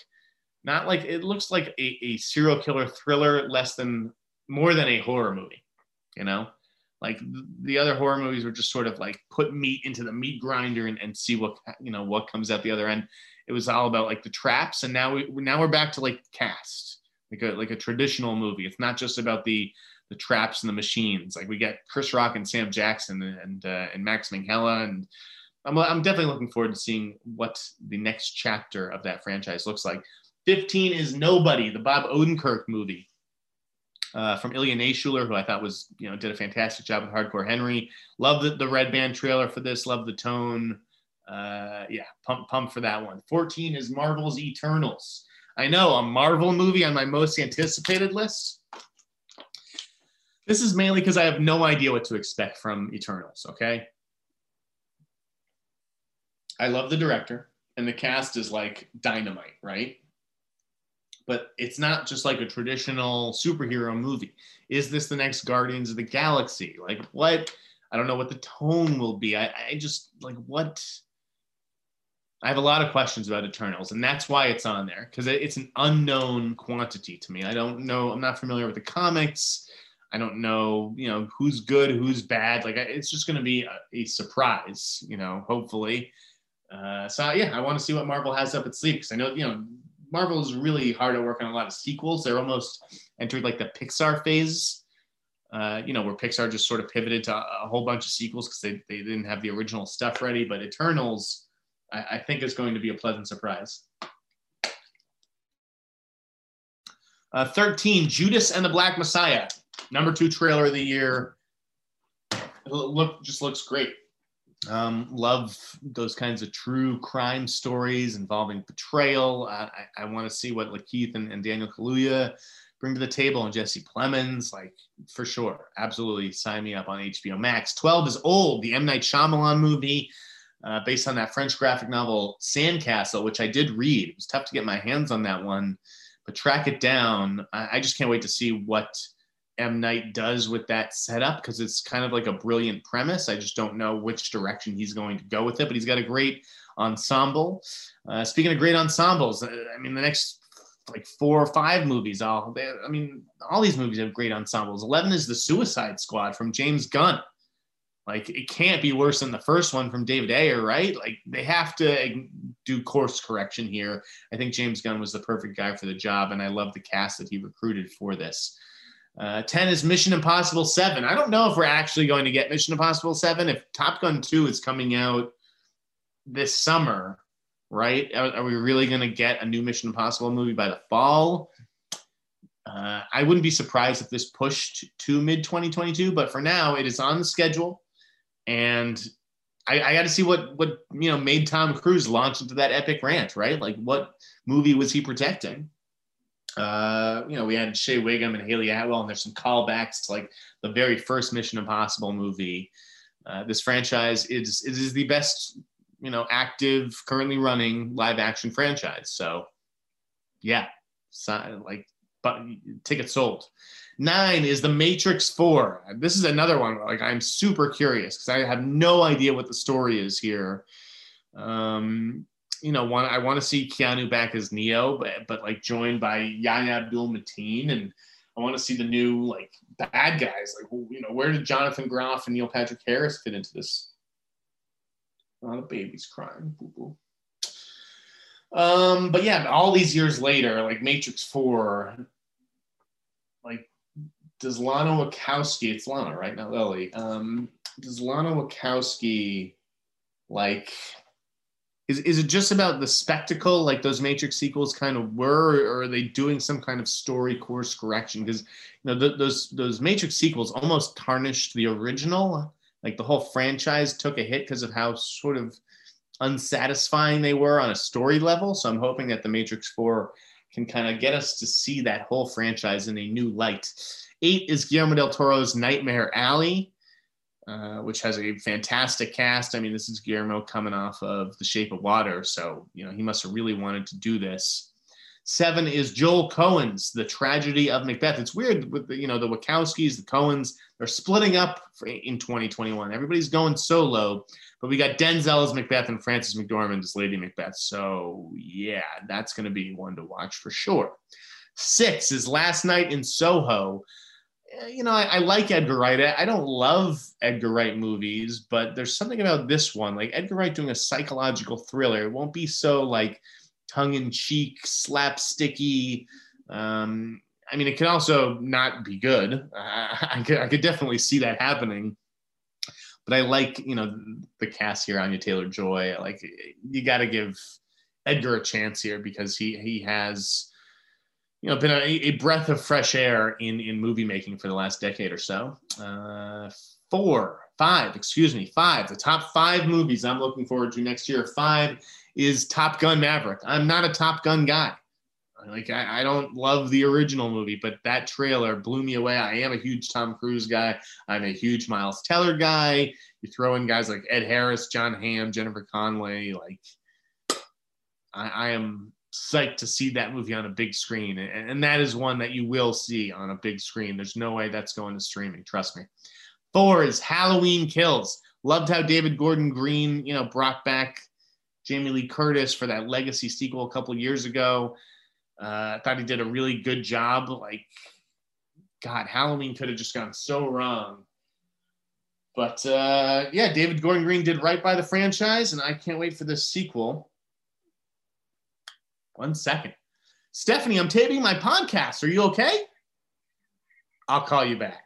not like it looks like a, a serial killer thriller, less than more than a horror movie. You know, like the other horror movies were just sort of like put meat into the meat grinder and, and see what you know what comes out the other end. It was all about like the traps, and now we now we're back to like cast like a like a traditional movie. It's not just about the the traps and the machines. Like we get Chris Rock and Sam Jackson and uh, and Max Minghella, and I'm I'm definitely looking forward to seeing what the next chapter of that franchise looks like. 15 is Nobody, the Bob Odenkirk movie. Uh, from Ilya Naishuller, who I thought was, you know, did a fantastic job with Hardcore Henry. Love the, the red band trailer for this. Love the tone. Uh, yeah, pump pump for that one. 14 is Marvel's Eternals. I know a Marvel movie on my most anticipated list. This is mainly because I have no idea what to expect from Eternals, okay? I love the director, and the cast is like dynamite, right? But it's not just like a traditional superhero movie. Is this the next Guardians of the Galaxy? Like, what? I don't know what the tone will be. I, I just like what I have a lot of questions about Eternals, and that's why it's on there because it's an unknown quantity to me. I don't know. I'm not familiar with the comics. I don't know, you know, who's good, who's bad. Like, it's just going to be a, a, surprise, you know, hopefully. Uh, so, yeah, I want to see what Marvel has up its sleeve because I know, you know, Marvel is really hard at work on a lot of sequels. They're almost entered like the Pixar phase, uh, you know, where Pixar just sort of pivoted to a, whole bunch of sequels because they, they didn't have the original stuff ready. But Eternals, I, I think is going to be a pleasant surprise. Uh, 13, Judas and the Black Messiah, number two trailer of the year. look just looks great. Um, love those kinds of true crime stories involving betrayal. Uh, I, I want to see what Lakeith and, and Daniel Kaluuya bring to the table and Jesse Plemons, like for sure. Absolutely sign me up on HBO Max. 12 is old, the M. Night Shyamalan movie uh, based on that French graphic novel Sandcastle, which I did read. It was tough to get my hands on that one, but track it down. I, I just can't wait to see what M. Night does with that setup because it's kind of like a brilliant premise. I just don't know which direction he's going to go with it, but he's got a great ensemble. Uh, speaking of great ensembles, uh, I mean, the next like four or five movies, all they, I mean, all these movies have great ensembles. Eleven is the Suicide Squad from James Gunn. Like it can't be worse than the first one from David Ayer, right? Like they have to do course correction here. I think James Gunn was the perfect guy for the job, and I love the cast that he recruited for this. Uh, 10 is Mission Impossible 7. I don't know if we're actually going to get Mission Impossible 7. If Top Gun 2 is coming out this summer, right? Are, are we really going to get a new Mission Impossible movie by the fall? Uh, I wouldn't be surprised if this pushed to mid 2022, but for now, it is on the schedule and I, I got to see what what you know made Tom Cruise launch into that epic rant, right? Like, what movie was he protecting? Uh, you know, we had Shea Whigham and Hayley Atwell, and there's some callbacks to like the very first Mission Impossible movie. Uh, this franchise is is the best, you know, active currently running live action franchise. So, yeah, so, like, but tickets sold. Nine is The Matrix 4. This is another one. Like I'm super curious because I have no idea what the story is here. Um, you know, one I want to see Keanu back as Neo, but but like joined by Yahya Abdul Mateen, and I want to see the new like bad guys. Like, you know, where did Jonathan Groff and Neil Patrick Harris fit into this? Oh, the baby's crying. Boo-boo. Um, but yeah, all these years later, like Matrix Four, like does Lana Wachowski, it's Lana, right? Not Lily. Um, does Lana Wachowski like is, is it just about the spectacle like those matrix sequels kind of were or are they doing some kind of story course correction because you know th- those those matrix sequels almost tarnished the original like the whole franchise took a hit because of how sort of unsatisfying they were on a story level so i'm hoping that the matrix 4 can kind of get us to see that whole franchise in a new light Eight is Guillermo del Toro's Nightmare Alley, uh, which has a fantastic cast. I mean, this is Guillermo coming off of The Shape of Water, so you know he must have really wanted to do this. Seven is Joel Coen's The Tragedy of Macbeth. It's weird with the, you know the Wachowskis, the Coens, they're splitting up in 2021. Everybody's going solo, but we got Denzel as Macbeth and Frances McDormand as Lady Macbeth. So yeah, that's going to be one to watch for sure. Six is Last Night in Soho. You know, I, I, like Edgar Wright. I, don't love Edgar Wright movies, but there's something about this one, like Edgar Wright doing a psychological thriller. It won't be so like tongue in cheek, slapsticky. Um, I mean, it can also not be good. I, I, could, I could definitely see that happening. But I like, you know, the cast here, Anya Taylor Joy. Like, you got to give Edgar a chance here because he he has you know been a, a, breath of fresh air in in movie making for the last decade or so. Uh, four, five, excuse me, five. The top five movies I'm looking forward to next year. Five is Top Gun Maverick. I'm not a Top Gun guy. Like I, I don't love the original movie, but that trailer blew me away. I am a huge Tom Cruise guy. I'm a huge Miles Teller guy. You throw in guys like Ed Harris, Jon Hamm, Jennifer Connelly. Like I, I am psyched to see that movie on a big screen. And, and that is one that you will see on a big screen. There's no way that's going to streaming. Trust me. Four is Halloween Kills. Loved how David Gordon Green, you know, brought back Jamie Lee Curtis for that legacy sequel a couple years ago. Uh, I thought he did a really good job. Like, God, Halloween could have just gone so wrong. But uh, yeah, David Gordon Green did right by the franchise, and I can't wait for this sequel. One second. Stephanie, I'm taping my podcast. Are you okay? I'll call you back.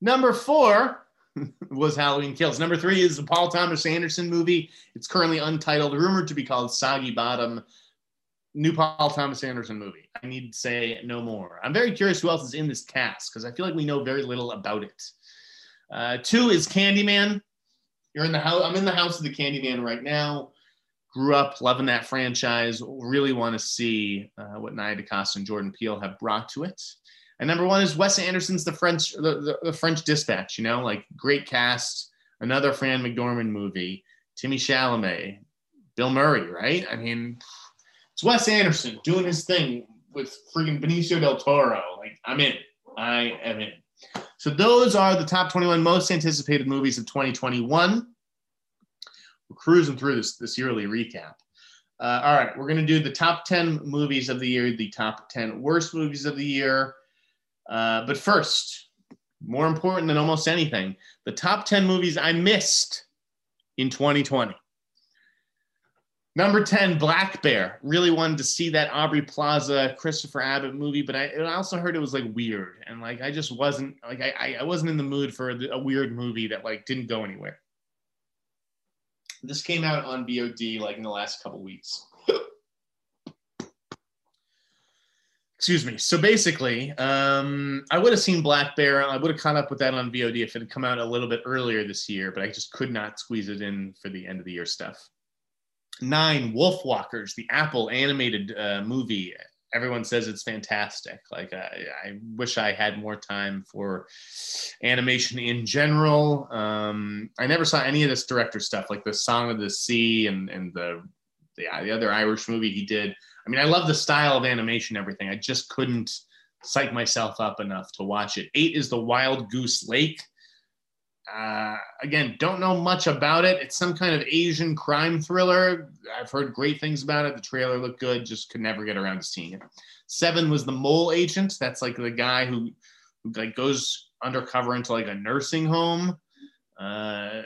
Number four [LAUGHS] was Halloween Kills. Number three is the Paul Thomas Anderson movie. It's currently untitled, rumored to be called Soggy Bottom. New Paul Thomas Anderson movie. I need to say no more. I'm very curious who else is in this cast because I feel like we know very little about it. Uh, two is Candyman. You're in the house. I'm in the house of the Candyman right now grew up loving that franchise. Really want to see uh, what Nia DaCosta and Jordan Peele have brought to it. And number one is Wes Anderson's The French, the, the, the French Dispatch. You know, like great cast, another Fran McDormand movie, Timmy Chalamet, Bill Murray. Right? I mean, it's Wes Anderson doing his thing. with freaking Benicio del Toro. Like I'm in. I am in. So those are the top 21 most anticipated movies of 2021. Cruising through this this yearly recap. Uh, all right, we're gonna do the top 10 movies of the year, the top 10 worst movies of the year. Uh, but first, more important than almost anything, the top 10 movies I missed in 2020. Number 10, Black Bear. Really wanted to see that Aubrey Plaza, Christopher Abbott movie, but I, I also heard it was like weird. And like, I just wasn't like, I, I wasn't in the mood for a weird movie that like didn't go anywhere. This came out on VOD like in the last couple weeks. Excuse me. So basically, um, I would have seen Black Bear. I would have caught up with that on VOD if it had come out a little bit earlier this year, but I just could not squeeze it in for the end of the year stuff. Nine, Wolfwalkers, the Apple animated uh, movie. Everyone says it's fantastic. Like, I, I wish I had more time for animation in general. Um, I never saw any of this director stuff, like the Song of the Sea and, and the, the, the other Irish movie he did. I mean, I love the style of animation, everything. I just couldn't psych myself up enough to watch it. Eight is the Wild Goose Lake. Uh, again, don't know much about it. It's some kind of Asian crime thriller. I've heard great things about it. The trailer looked good, just could never get around to seeing it. Seven was the mole agent. That's like the guy who, who like goes undercover into like a nursing home. Uh,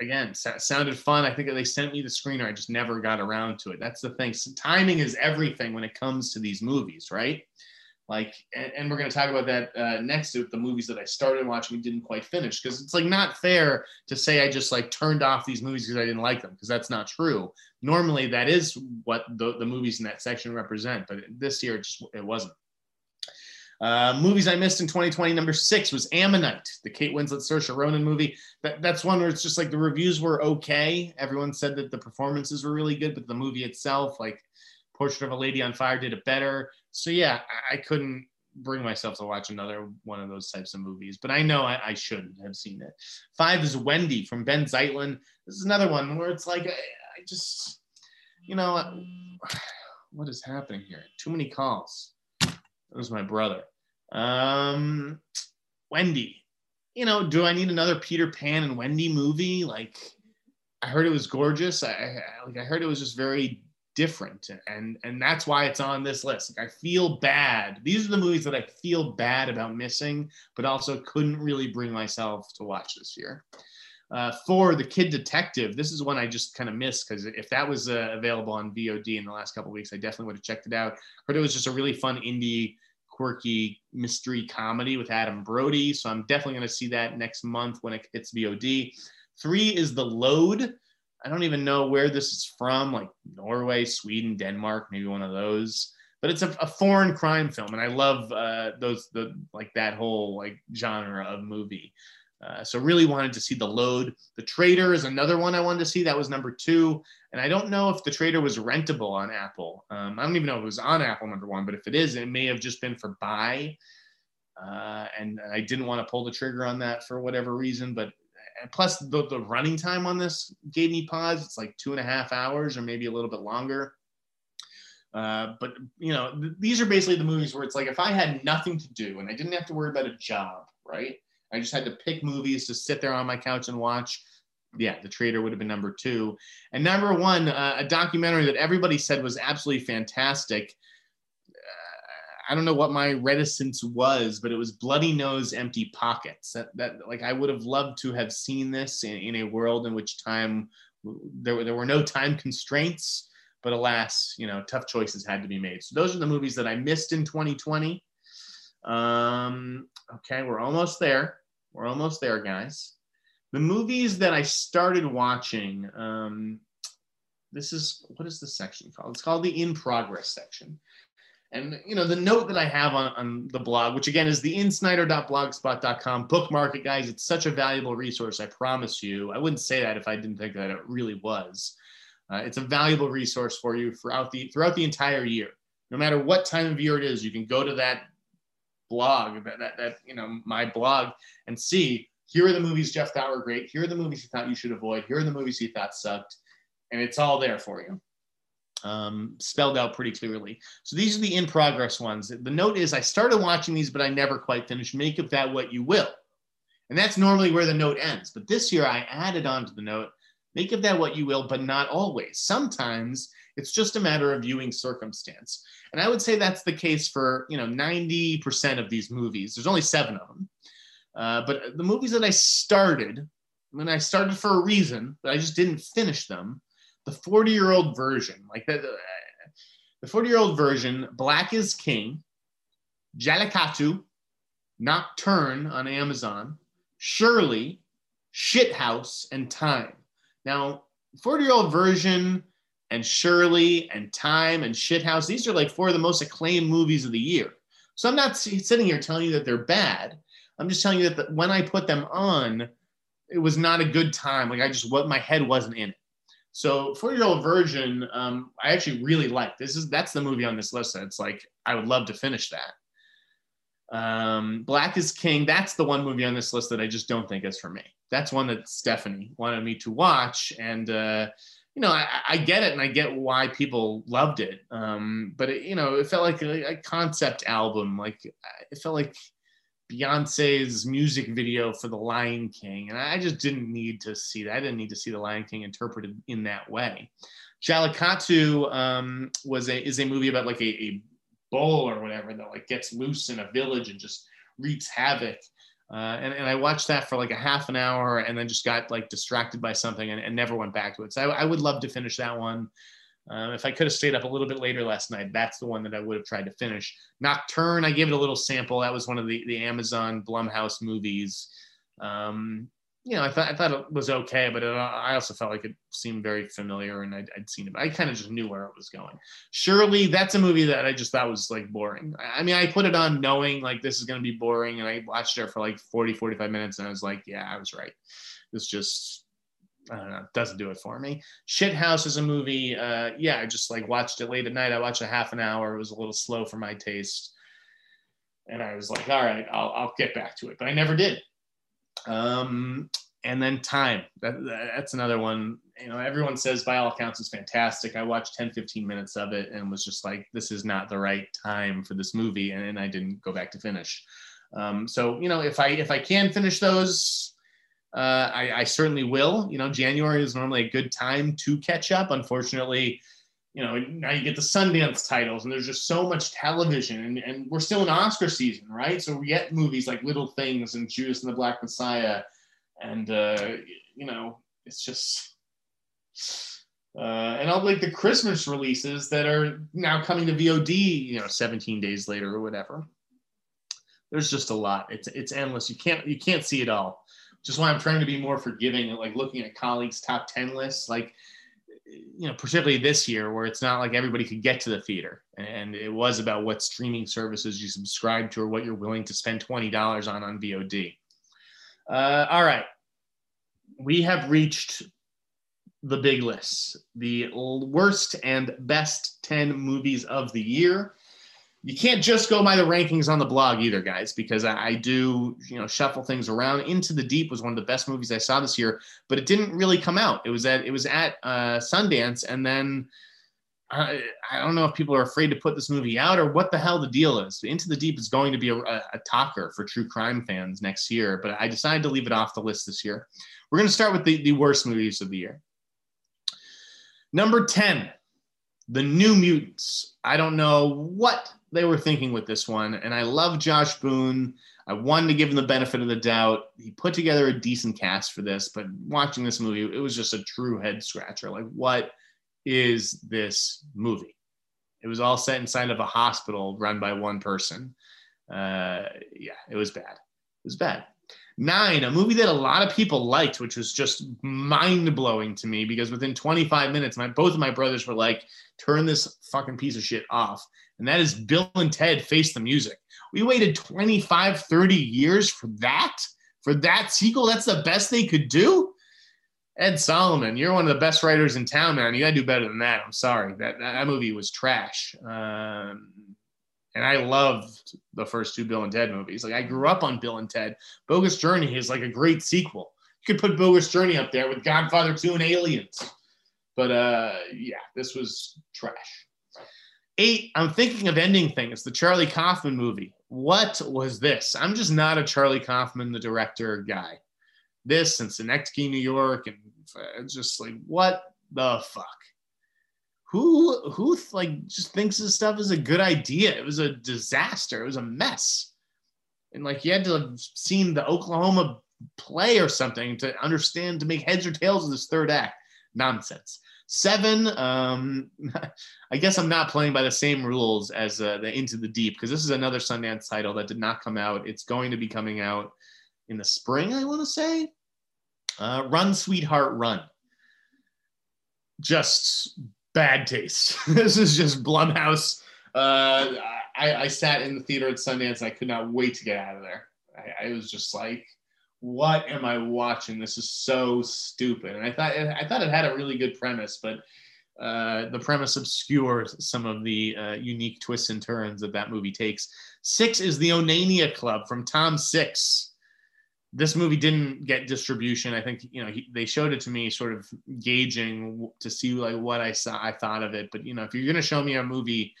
again, sounded fun. I think they sent me the screener. I just never got around to it. That's the thing. So timing is everything when it comes to these movies, right? Like and, and we're going to talk about that uh, next to the movies that i started watching and didn't quite finish because it's like not fair to say i just like turned off these movies because i didn't like them because that's not true normally that is what the, the movies in that section represent but this year it just it wasn't uh, movies I missed in 2020. Number six was Ammonite, the Kate Winslet, Saoirse Ronan movie. That, that's one where it's just like the reviews were okay. Everyone said that the performances were really good, but the movie itself, like Portrait of a Lady on Fire, did it better so yeah, I, couldn't bring myself to watch another one of those types of movies, but I know I, I should have seen it. Five is Wendy from Ben Zeitlin. This is another one where it's like I, I just, you know, what is happening here? Too many calls. That was my brother. Um, Wendy. You know, do I need another Peter Pan and Wendy movie? Like, I heard it was gorgeous. I, I like I heard it was just very different. And and that's why it's on this list. Like i feel bad. These are the movies that i feel bad about missing but also couldn't really bring myself to watch this year. Uh, for the kid detective. This is one i just kind of missed because if that was uh, available on vod in the last couple weeks i definitely would have checked it out. Heard it was just a really fun indie quirky mystery comedy with adam brody so i'm definitely going to see that next month when it hits vod three is the load I don't even know where this is from, like Norway, Sweden, Denmark, maybe one of those. But it's a, a foreign crime film, and I love uh, those the like that whole like genre of movie. Uh, so really wanted to see the load. The Traitor is another one I wanted to see. That was number two, and I don't know if the Traitor was rentable on Apple. Um, I don't even know if it was on Apple number one, but if it is, it may have just been for buy. Uh, and I didn't want to pull the trigger on that for whatever reason, but plus the, the running time on this gave me pause. It's like two and a half hours or maybe a little bit longer. Uh, but you know, th- these are basically the movies where it's like if I had nothing to do and I didn't have to worry about a job, right? I just had to pick movies to sit there on my couch and watch. Yeah, The Traitor would have been number two, and number one, uh, a documentary that everybody said was absolutely fantastic. I don't know what my reticence was, but it was Bloody Nose, Empty Pockets. That, that like I would have loved to have seen this in, in a world in which time there were there were no time constraints, but alas, you know, tough choices had to be made. So those are the movies that I missed in 2020. Um, okay, we're almost there. We're almost there, guys. The movies that I started watching. Um, this is what is the section called? It's called the in progress section. And you know, the note that I have on, on the blog, which again is the insneider.blogspot.com, bookmark it, guys. It's such a valuable resource, I promise you. I wouldn't say that if I didn't think that it really was. Uh, it's a valuable resource for you throughout the throughout the entire year. No matter what time of year it is, you can go to that blog, that, that, that you know, my blog, and see here are the movies Jeff thought were great. Here are the movies he thought you should avoid. Here are the movies he thought sucked. And it's all there for you. Um, spelled out pretty clearly. So these are the in progress ones. The note is I started watching these, but I never quite finished. Make of that what you will. And that's normally where the note ends. But this year I added on to the note, make of that what you will, but not always. Sometimes it's just a matter of viewing circumstance. And I would say that's the case for, you know, 90% of these movies. There's only seven of them. Uh, but the movies that I started, mean, I started for a reason, but I just didn't finish them. The 40 year old version, like the, the 40 year old version, Black is King, Jallikattu, Nocturne on Amazon, Shirley, Shithouse, and Time. Now, 40 year old version and Shirley and Time and Shithouse, these are like four of the most acclaimed movies of the year. So I'm not sitting here telling you that they're bad. I'm just telling you that the, when I put them on, it was not a good time. Like I just, what my head wasn't in it. So Four Year Old version, um, I actually really like. This is that's the movie on this list. That's like I would love to finish that. Um, Black is King. That's the one movie on this list that I just don't think is for me. That's one that Stephanie wanted me to watch, and uh, you know, I, I, get it, and I get why people loved it. Um, but it, you know, it felt like a, a, concept album. Like it felt like Beyonce's music video for The Lion King, and I just didn't need to see that. I didn't need to see The Lion King interpreted in that way. Jallikattu um, was a is a movie about like a, a bull or whatever that like gets loose in a village and just wreaks havoc. Uh, and, and I watched that for like a half an hour and then just got like distracted by something and, and never went back to it. So I, I would love to finish that one. Um, if I could have stayed up a little bit later last night, that's the one that I would have tried to finish. Nocturne, I gave it a little sample. That was one of the, the Amazon Blumhouse movies. Um, you know, I thought I thought it was okay, but it, I also felt like it seemed very familiar, and I'd, I'd seen it. I kind of just knew where it was going. Shirley, that's a movie that I just thought was like boring. I mean, I put it on knowing like this is going to be boring, and I watched it for like 40, 45 minutes, and I was like, yeah, I was right. It's just I don't know, doesn't do it for me. Shithouse is a movie. Uh, yeah, I just like watched it late at night. I watched a half an hour. It was a little slow for my taste, and I was like, all right, I'll I'll get back to it, but I never did. Um, and then time. That, that's another one. You know, everyone says by all accounts it's fantastic. I watched 10, 15 minutes of it and was just like, this is not the right time for this movie. And, and I didn't go back to finish. Um, so, you know, if I, if I can finish those, uh, I, I certainly will. You know, January is normally a good time to catch up. Unfortunately, you know, now you get the Sundance titles, and there's just so much television, and, and we're still in Oscar season, right? So we get movies like Little Things and Judas and the Black Messiah, and uh, you know, it's just, uh, and all like the Christmas releases that are now coming to VOD, you know, 17 days later or whatever. There's just a lot. It's it's endless. You can't you can't see it all. Just why I'm trying to be more forgiving, like looking at colleagues' top 10 lists, like you know, particularly this year where it's not like everybody could get to the theater. And it was about what streaming services you subscribe to or what you're willing to spend $20 on on VOD. Uh, all right. We have reached the big list, the worst and best 10 movies of the year you can't just go by the rankings on the blog either, guys, because I, do, you know, shuffle things around. Into the Deep was one of the best movies I saw this year, but it didn't really come out. It was at it was at uh, Sundance, and then I, I don't know if people are afraid to put this movie out or what the hell the deal is. Into the Deep is going to be a, a, a talker for true crime fans next year, but I decided to leave it off the list this year. We're going to start with the, the worst movies of the year. Number 10, The New Mutants. I don't know what they were thinking with this one. And I love Josh Boone. I wanted to give him the benefit of the doubt. He put together a decent cast for this, but watching this movie, it was just a true head scratcher. Like, what is this movie? It was all set inside of a hospital run by one person. Uh, yeah, it was bad. It was bad. Nine, a movie that a lot of people liked, which was just mind blowing to me because within 25 minutes, my both of my brothers were like, "Turn this fucking piece of shit off." and that is Bill and Ted Face the Music. We waited 25, 30 years for that, for that sequel. That's the best they could do. Ed Solomon, you're one of the best writers in town, man. You got to do better than that. I'm sorry. That, that movie was trash. Um, and I loved the first two Bill and Ted movies. Like, I grew up on Bill and Ted. Bogus Journey is like a great sequel. You could put Bogus Journey up there with Godfather 2 and Aliens. But uh, yeah, this was trash. Eight, I'm thinking of ending things. The Charlie Kaufman movie. What was this? I'm just not a Charlie Kaufman, the director guy. This and Synecdoche, New York, and it's just like, what the fuck? Who who like just thinks this stuff is a good idea? It was a disaster. It was a mess. And like you had to have seen the Oklahoma play or something to understand to make heads or tails of this third act. Nonsense. Seven, um, [LAUGHS] I guess I'm not playing by the same rules as uh, the Into the Deep because this is another Sundance title that did not come out. It's going to be coming out in the spring, I want to say. Uh, Run, Sweetheart, Run. Just bad taste. [LAUGHS] this is just Blumhouse. Uh, I, I, sat in the theater at Sundance. I could not wait to get out of there. I, I was just like, what am I watching? This is so stupid. And I thought I thought it had a really good premise, but uh, the premise obscures some of the uh, unique twists and turns that that movie takes. Six is the Onania Club from Tom Six. This movie didn't get distribution. I think you know he, they showed it to me, sort of gauging to see like what I saw, I thought of it. But you know, if you're gonna show me a movie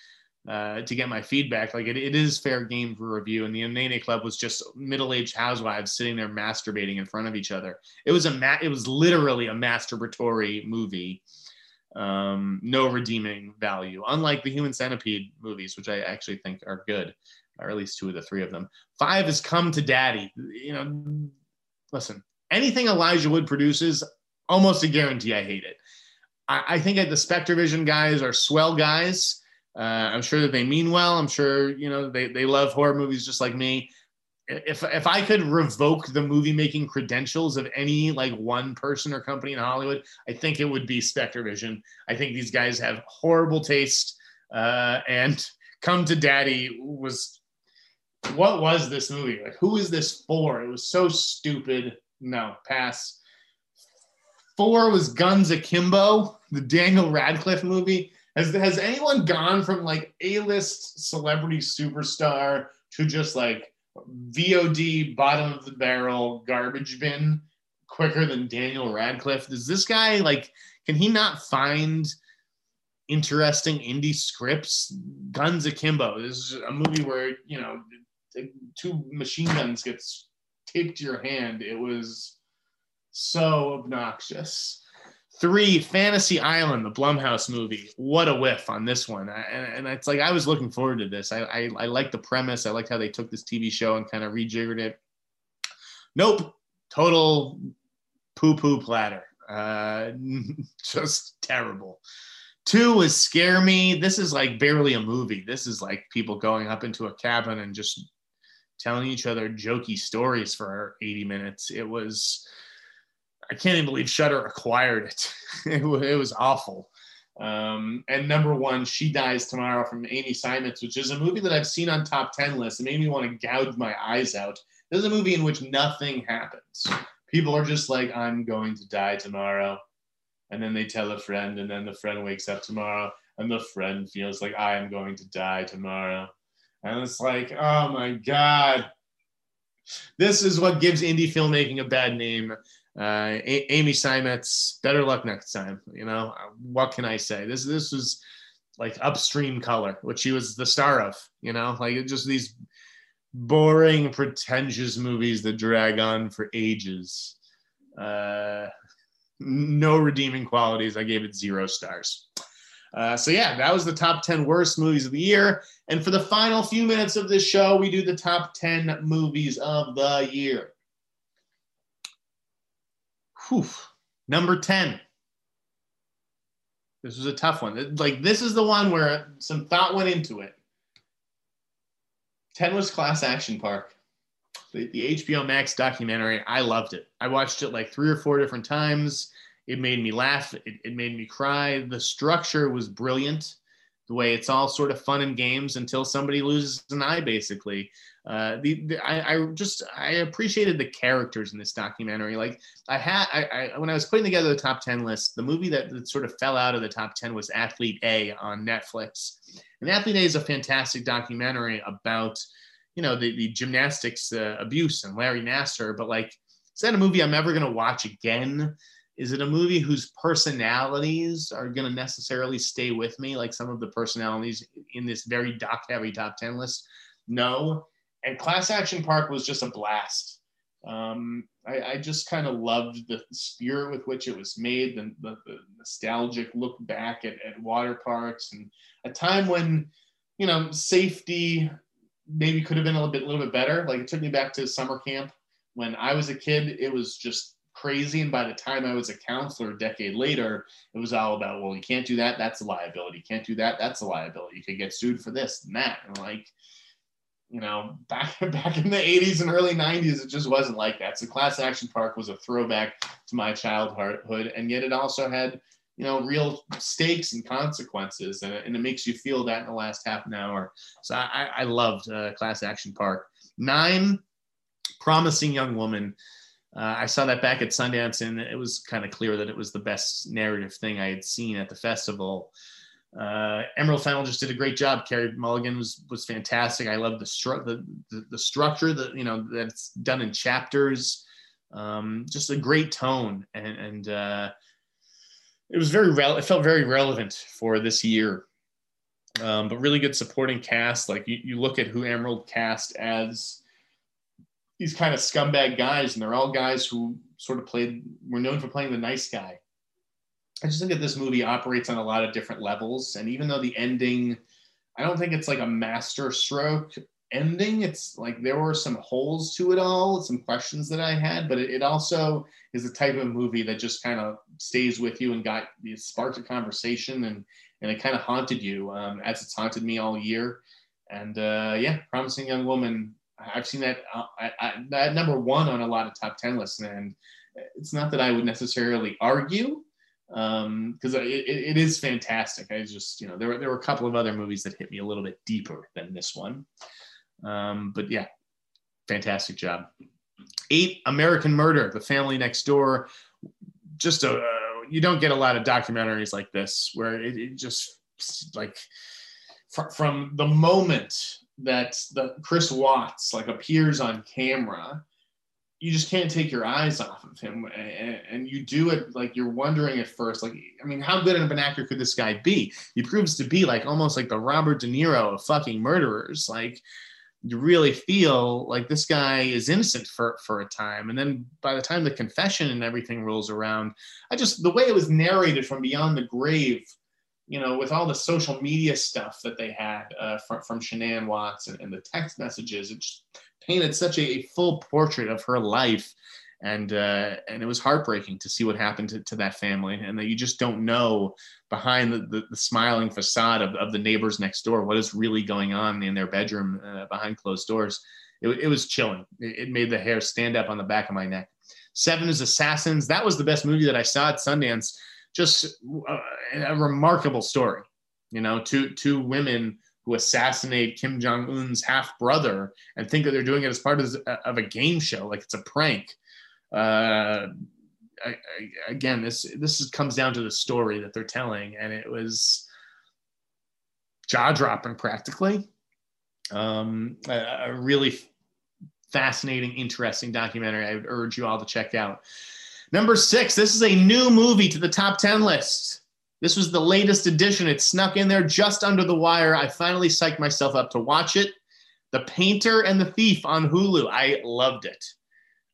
uh, to get my feedback. Like it, it is fair game for review. And the Onania Club was just middle-aged housewives sitting there masturbating in front of each other. It was a ma- it was literally a masturbatory movie. Um, no redeeming value, unlike the Human Centipede movies, which I actually think are good, or at least two of the three of them. Five is Come to Daddy. You know, listen, anything Elijah Wood produces, almost a guarantee I hate it. I, I think that the SpectreVision guys are swell guys uh, I'm sure that they mean well. I'm sure you know they, they love horror movies just like me. If if I could revoke the movie making credentials of any like one person or company in Hollywood, I think it would be SpectreVision. I think these guys have horrible taste. Uh, and [LAUGHS] Come to Daddy was what was this movie? Like who is this for? It was so stupid. No, pass. Four was Guns Akimbo, the Daniel Radcliffe movie. Has has anyone gone from like A-list celebrity superstar to just like VOD bottom of the barrel garbage bin quicker than Daniel Radcliffe? Does this guy like can he not find interesting indie scripts? Guns Akimbo. This is a movie where, you know, two machine guns gets taped to your hand. It was so obnoxious. Three, Fantasy Island, the Blumhouse movie. What a whiff on this one. And, and it's like I was looking forward to this. I, I, I like the premise. I like how they took this TV show and kind of rejiggered it. Nope. Total poo poo platter. Uh, [LAUGHS] just terrible. Two is Scare Me. This is like barely a movie. This is like people going up into a cabin and just telling each other jokey stories for 80 minutes. It was I can't even believe Shudder acquired it. [LAUGHS] it, it was awful. Um, and number one, She Dies Tomorrow from Amy Seimetz, which is a movie that I've seen on top 10 lists. It made me want to gouge my eyes out. This is a movie in which nothing happens. People are just like, I'm going to die tomorrow. And then they tell a friend, and then the friend wakes up tomorrow, and the friend feels like I am going to die tomorrow. And it's like, oh my God. This is what gives indie filmmaking a bad name uh, a- Amy Seimetz, better luck next time. You know, what can I say? This this was like upstream color, which she was the star of. You know, like just these boring, pretentious movies that drag on for ages. Uh, no redeeming qualities. I gave it zero stars. Uh, so yeah, that was the top 10 worst movies of the year. And for the final few minutes of this show, we do the top 10 movies of the year. Whew. Number 10. This was a tough one. Like, this is the one where some thought went into it. 10 was Class Action Park, the, the HBO Max documentary. I loved it. I watched it like three or four different times. It made me laugh, it, it made me cry. The structure was brilliant the way it's all sort of fun and games until somebody loses an eye, basically. Uh, the, the I, I, just I appreciated the characters in this documentary. Like I had I, I, when I was putting together the top ten list, the movie that, that, sort of fell out of the top ten was Athlete A on Netflix. And Athlete A is a fantastic documentary about you know the the gymnastics uh, abuse and Larry Nassar. But like, is that a movie I'm ever gonna watch again? Is it a movie whose personalities are going to necessarily stay with me? Like some of the personalities in this very doc heavy top 10 list? No. And class action park was just a blast. Um, I, I, just kind of loved the spirit with which it was made the, the, the nostalgic look back at, at water parks and a time when you know safety maybe could have been a little bit, a little bit better. Like it took me back to summer camp. When i was a kid it was just crazy. And by the time I was a counselor a decade later, it was all about, well, you can't do that. That's a liability. You can't do that. That's a liability. You could get sued for this and that. And like, you know, [LAUGHS] back back in the 80s and early 90s, it just wasn't like that. So Class Action Park was a throwback to my childhood, and yet it also had, you know, real stakes and consequences, and it, and it makes you feel that in the last half an hour. So I, I loved uh, Class Action Park. Nine, Promising Young Woman. Uh, I saw that back at Sundance, and it was kind of clear that it was the best narrative thing I had seen at the festival. Uh, Emerald Fennell just did a great job. Carey Mulligan was was fantastic. I love the, stru- the, the, the structure that you know that's done in chapters. Um, just a great tone, and, and uh, it was very rel- it felt very relevant for this year. Um, but really good supporting cast. Like you, you look at who Emerald cast as these kind of scumbag guys, and they're all guys who sort of played were known for playing the nice guy. I just think that this movie operates on a lot of different levels, and even though the ending, I don't think it's like a master stroke ending. It's like there were some holes to it all, some questions that I had, but it, it also is the type of movie that just kind of stays with you and got it sparked a conversation and and it kind of haunted you um, as it's haunted me all year. And uh, yeah, promising young woman I've seen that uh, at number one on a lot of top 10 lists. And it's not that I would necessarily argue because um, it, it is fantastic. I just, you know, there were, there were a couple of other movies that hit me a little bit deeper than this one. Um, but yeah, fantastic job. Eight, American Murder, The Family Next Door. Just a, uh, you don't get a lot of documentaries like this where it, it just like fr- from the moment that the Chris Watts like appears on camera, you just can't take your eyes off of him, and, and, you do it like you're wondering at first, like I mean, how good of an actor could this guy be? He proves to be like almost like the Robert De Niro of fucking murderers, like. You really feel like this guy is innocent for, for a time. And then by the time the confession and everything rolls around, I just, the way it was narrated from beyond the grave you know, with all the social media stuff that they had uh, from, from Shanann Watts and, and, the text messages, it just painted such a, full portrait of her life. And, uh, and it was heartbreaking to see what happened to, to that family and that you just don't know behind the, the, the, smiling facade of, of the neighbors next door, what is really going on in their bedroom uh, behind closed doors. It, it was chilling. It, it made the hair stand up on the back of my neck. Seven is Assassins. That was the best movie that I saw at Sundance just uh, a remarkable story. You know, two two women who assassinate Kim Jong Un's half brother and think that they're doing it as part of, of a game show, like it's a prank. Uh, I, I, again, this this is, comes down to the story that they're telling, and it was jaw dropping practically. Um, a, a really fascinating, interesting documentary. I would urge you all to check out. Number six, this is a new movie to the top 10 list. This was the latest edition. It snuck in there just under the wire. I finally psyched myself up to watch it. The Painter and the Thief on Hulu. I loved it.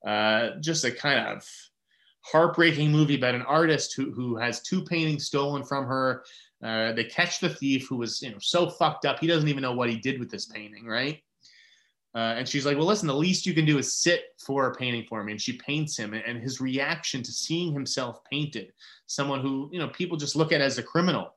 Uh, just a kind of heartbreaking movie about an artist who, who has two paintings stolen from her. Uh, they catch the thief who was you know so fucked up he doesn't even know what he did with this painting, right? Uh, and she's like, well, listen, the least you can do is sit for a painting for me. And she paints him and his reaction to seeing himself painted, someone who, you know, people just look at as a criminal.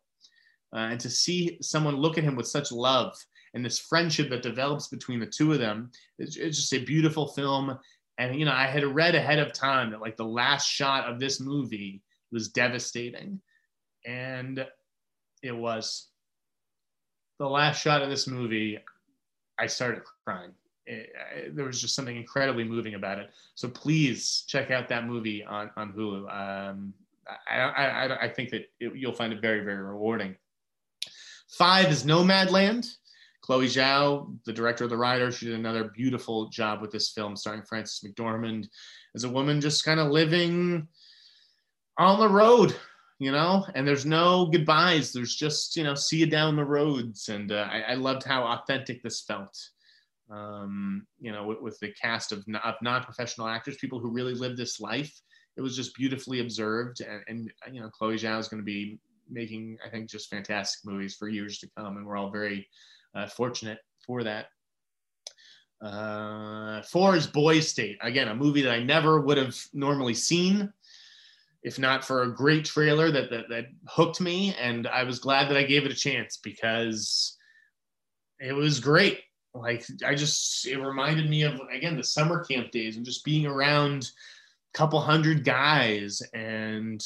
Uh, and to see someone look at him with such love and this friendship that develops between the two of them, it's, it's just a beautiful film. And, you know, I had read ahead of time that like the last shot of this movie was devastating. And it was the last shot of this movie. I started crying it, eh, there was just something incredibly moving about it. So please check out that movie on on Hulu. Um, I, I, I think that it, you'll find it very very rewarding. Five is Nomadland. Chloe Zhao, the director of The Rider, she did another beautiful job with this film, starring Frances McDormand as a woman just kind of living on the road, you know, and there's no goodbyes. There's just, you know, see you down the roads. And uh, I, I, loved how authentic this felt. Um, you know, with, with the cast of, of non-professional actors, people who really live this life. It was just beautifully observed. And, and you know, Chloe Zhao is going to be making, I think, just fantastic movies for years to come. And we're all very uh, fortunate for that. Uh, four is Boys State. Again, a movie that I never would have normally seen if not for a great trailer that, that, that hooked me. And I was glad that I gave it a chance because it was great. Like, I just, it reminded me of, again, the summer camp days and just being around a couple hundred guys and,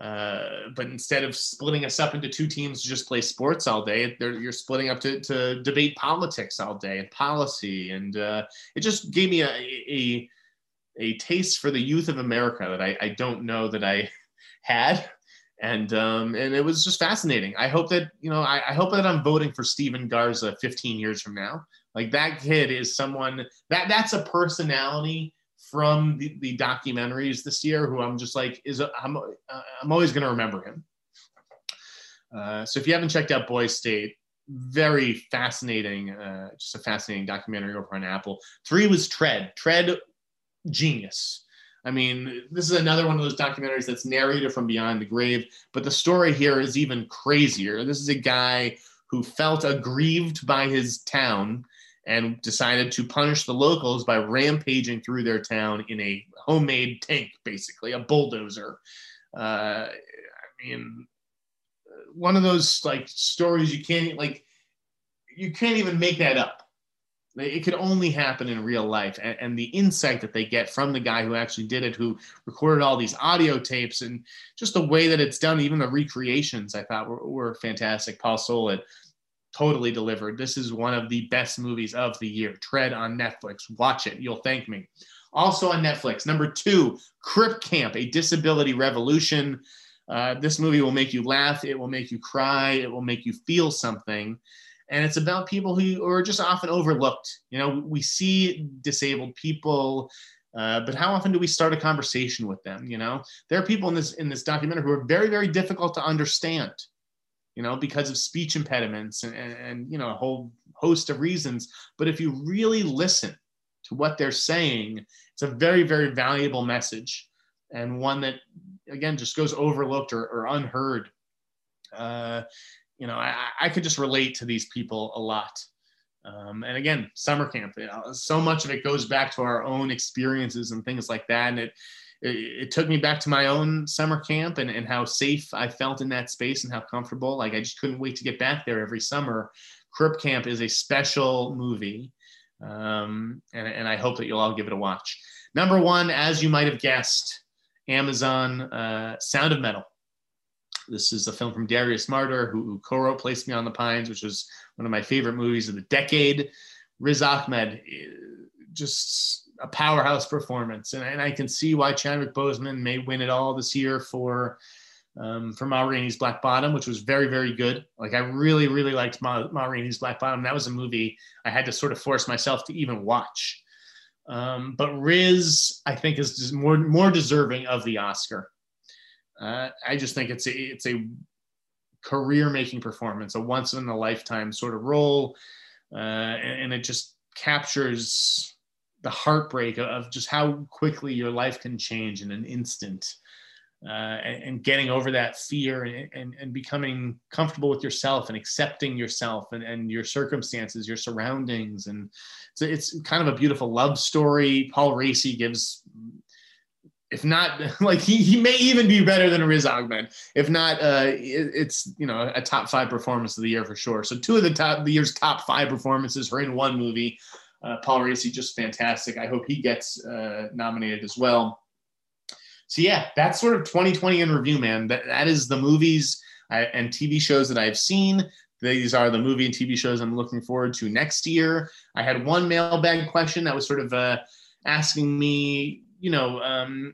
uh, but instead of splitting us up into two teams to just play sports all day, you're splitting up to, to debate politics all day and policy. And uh, it just gave me a, a, a taste for the youth of America that I, I don't know that I [LAUGHS] had. And um, and it was just fascinating. I hope that you know I, I hope that I'm voting for Steven Garza 15 years from now. Like that kid is someone that that's a personality from the, the documentaries this year who I'm just like is I'm uh, I'm always to remember him. Uh, so if you haven't checked out Boys State, very fascinating, uh, just a fascinating documentary over on Apple. Three was Tread. Tread, genius. I mean, this is another one of those documentaries that's narrated from beyond the grave, but the story here is even crazier. This is a guy who felt aggrieved by his town and decided to punish the locals by rampaging through their town in a homemade tank, basically a bulldozer. Uh, I mean, one of those like stories you can't like you can't even make that up. It could only happen in real life, and, and, the insight that they get from the guy who actually did it, who recorded all these audio tapes, and just the way that it's done, even the recreations, I thought were, were fantastic. Paul Solet totally delivered. This is one of the best movies of the year. Tread on Netflix. Watch it. You'll thank me. Also on Netflix, number two, Crip Camp, a disability revolution. Uh, this movie will make you laugh. It will make you cry. It will make you feel something. And it's about people who are just often overlooked. You know, we see disabled people, uh, but how often do we start a conversation with them? You know, there are people in this in this documentary who are very, very difficult to understand you know, because of speech impediments and, and, and, you know, a whole host of reasons. But if you really listen to what they're saying, it's a very, very valuable message and one that, again, just goes overlooked or, or unheard. Uh, you know, I, I could just relate to these people a lot. Um, and again, summer camp, you know, so much of it goes back to our own experiences and things like that. And it, it, it, took me back to my own summer camp and, and how safe I felt in that space and how comfortable. Like I just couldn't wait to get back there every summer. Crip Camp is a special movie. Um, and, and I hope that you'll all give it a watch. Number one, as you might have guessed, Amazon uh, Sound of Metal. This is a film from Darius Marder, who, who co-wrote Place Beyond the Pines, which was one of my favorite movies of the decade. Riz Ahmed, eh, just a powerhouse performance, and, and I can see why Chadwick Boseman may win it all this year for um, for Ma Rainey's Black Bottom, which was very very good. Like I really really liked Ma, Ma Rainey's Black Bottom. That was a movie I had to sort of force myself to even watch. Um, but Riz, I think, is more more deserving of the Oscar. Uh, I just think it's a it's a career making performance, a once in a lifetime sort of role, uh, and, and it just captures the heartbreak of just how quickly your life can change in an instant uh, and, and, getting over that fear and, and, and, becoming comfortable with yourself and accepting yourself and, and your circumstances, your surroundings. And so it's kind of a beautiful love story. Paul Raci gives, if not [LAUGHS] like he, he may even be better than Riz Ahmed. If not, uh, it, it's, you know, a top five performance of the year for sure. So two of the top, the year's top five performances are in one movie. Uh, Paul Raci, just fantastic. I hope he gets uh, nominated as well. So yeah, that's sort of 2020 in review, man. That that is the movies I, and TV shows that I've seen. These are the movie and TV shows I'm looking forward to next year. I had one mailbag question that was sort of uh, asking me, you know, um,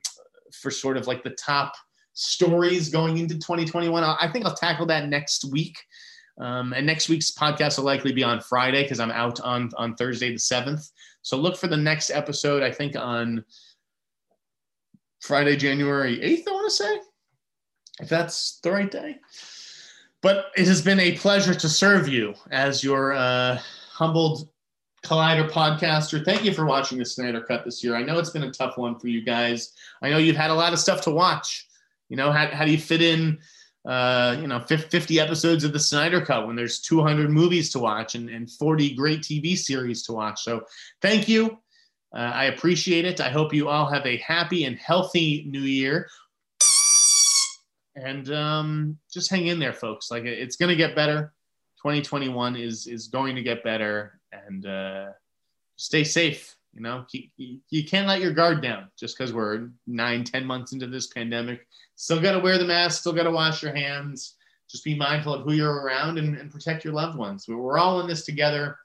for sort of like the top stories going into 2021. I think I'll tackle that next week. Um, and next week's podcast will likely be on Friday because I'm out on on Thursday the seventh. So look for the next episode. I think on Friday, January 8th, I want to say, if that's the right day. But it has been a pleasure to serve you as your uh, humbled Collider podcaster. Thank you for watching the Sneider Cut this year. I know it's been a tough one for you guys. I know you've had a lot of stuff to watch. You know, how, how do you fit in, uh, you know, 50 episodes of the Sneider Cut when there's 200 movies to watch and, and 40 great TV series to watch? So thank you. Uh, I appreciate it. I hope you all have a happy and healthy new year. And um, just hang in there, folks. Like it's going to get better. 2021 is is going to get better, and uh, stay safe. You know, you, can't let your guard down just because we're nine, ten months into this pandemic. Still got to wear the mask. Still got to wash your hands. Just be mindful of who you're around and, and protect your loved ones. We're all in this together.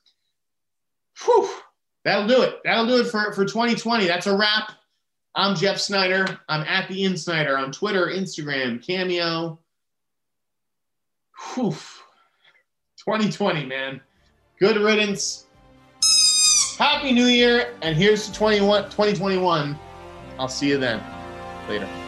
Whew. That'll do it. That'll do it for, for 2020. That's a wrap. I'm Jeff Sneider. I'm at the InSneider on Twitter, Instagram, Cameo. Whew. 2020, man. Good riddance. Happy New Year. And here's to 21, 2021. I'll see you then. Later.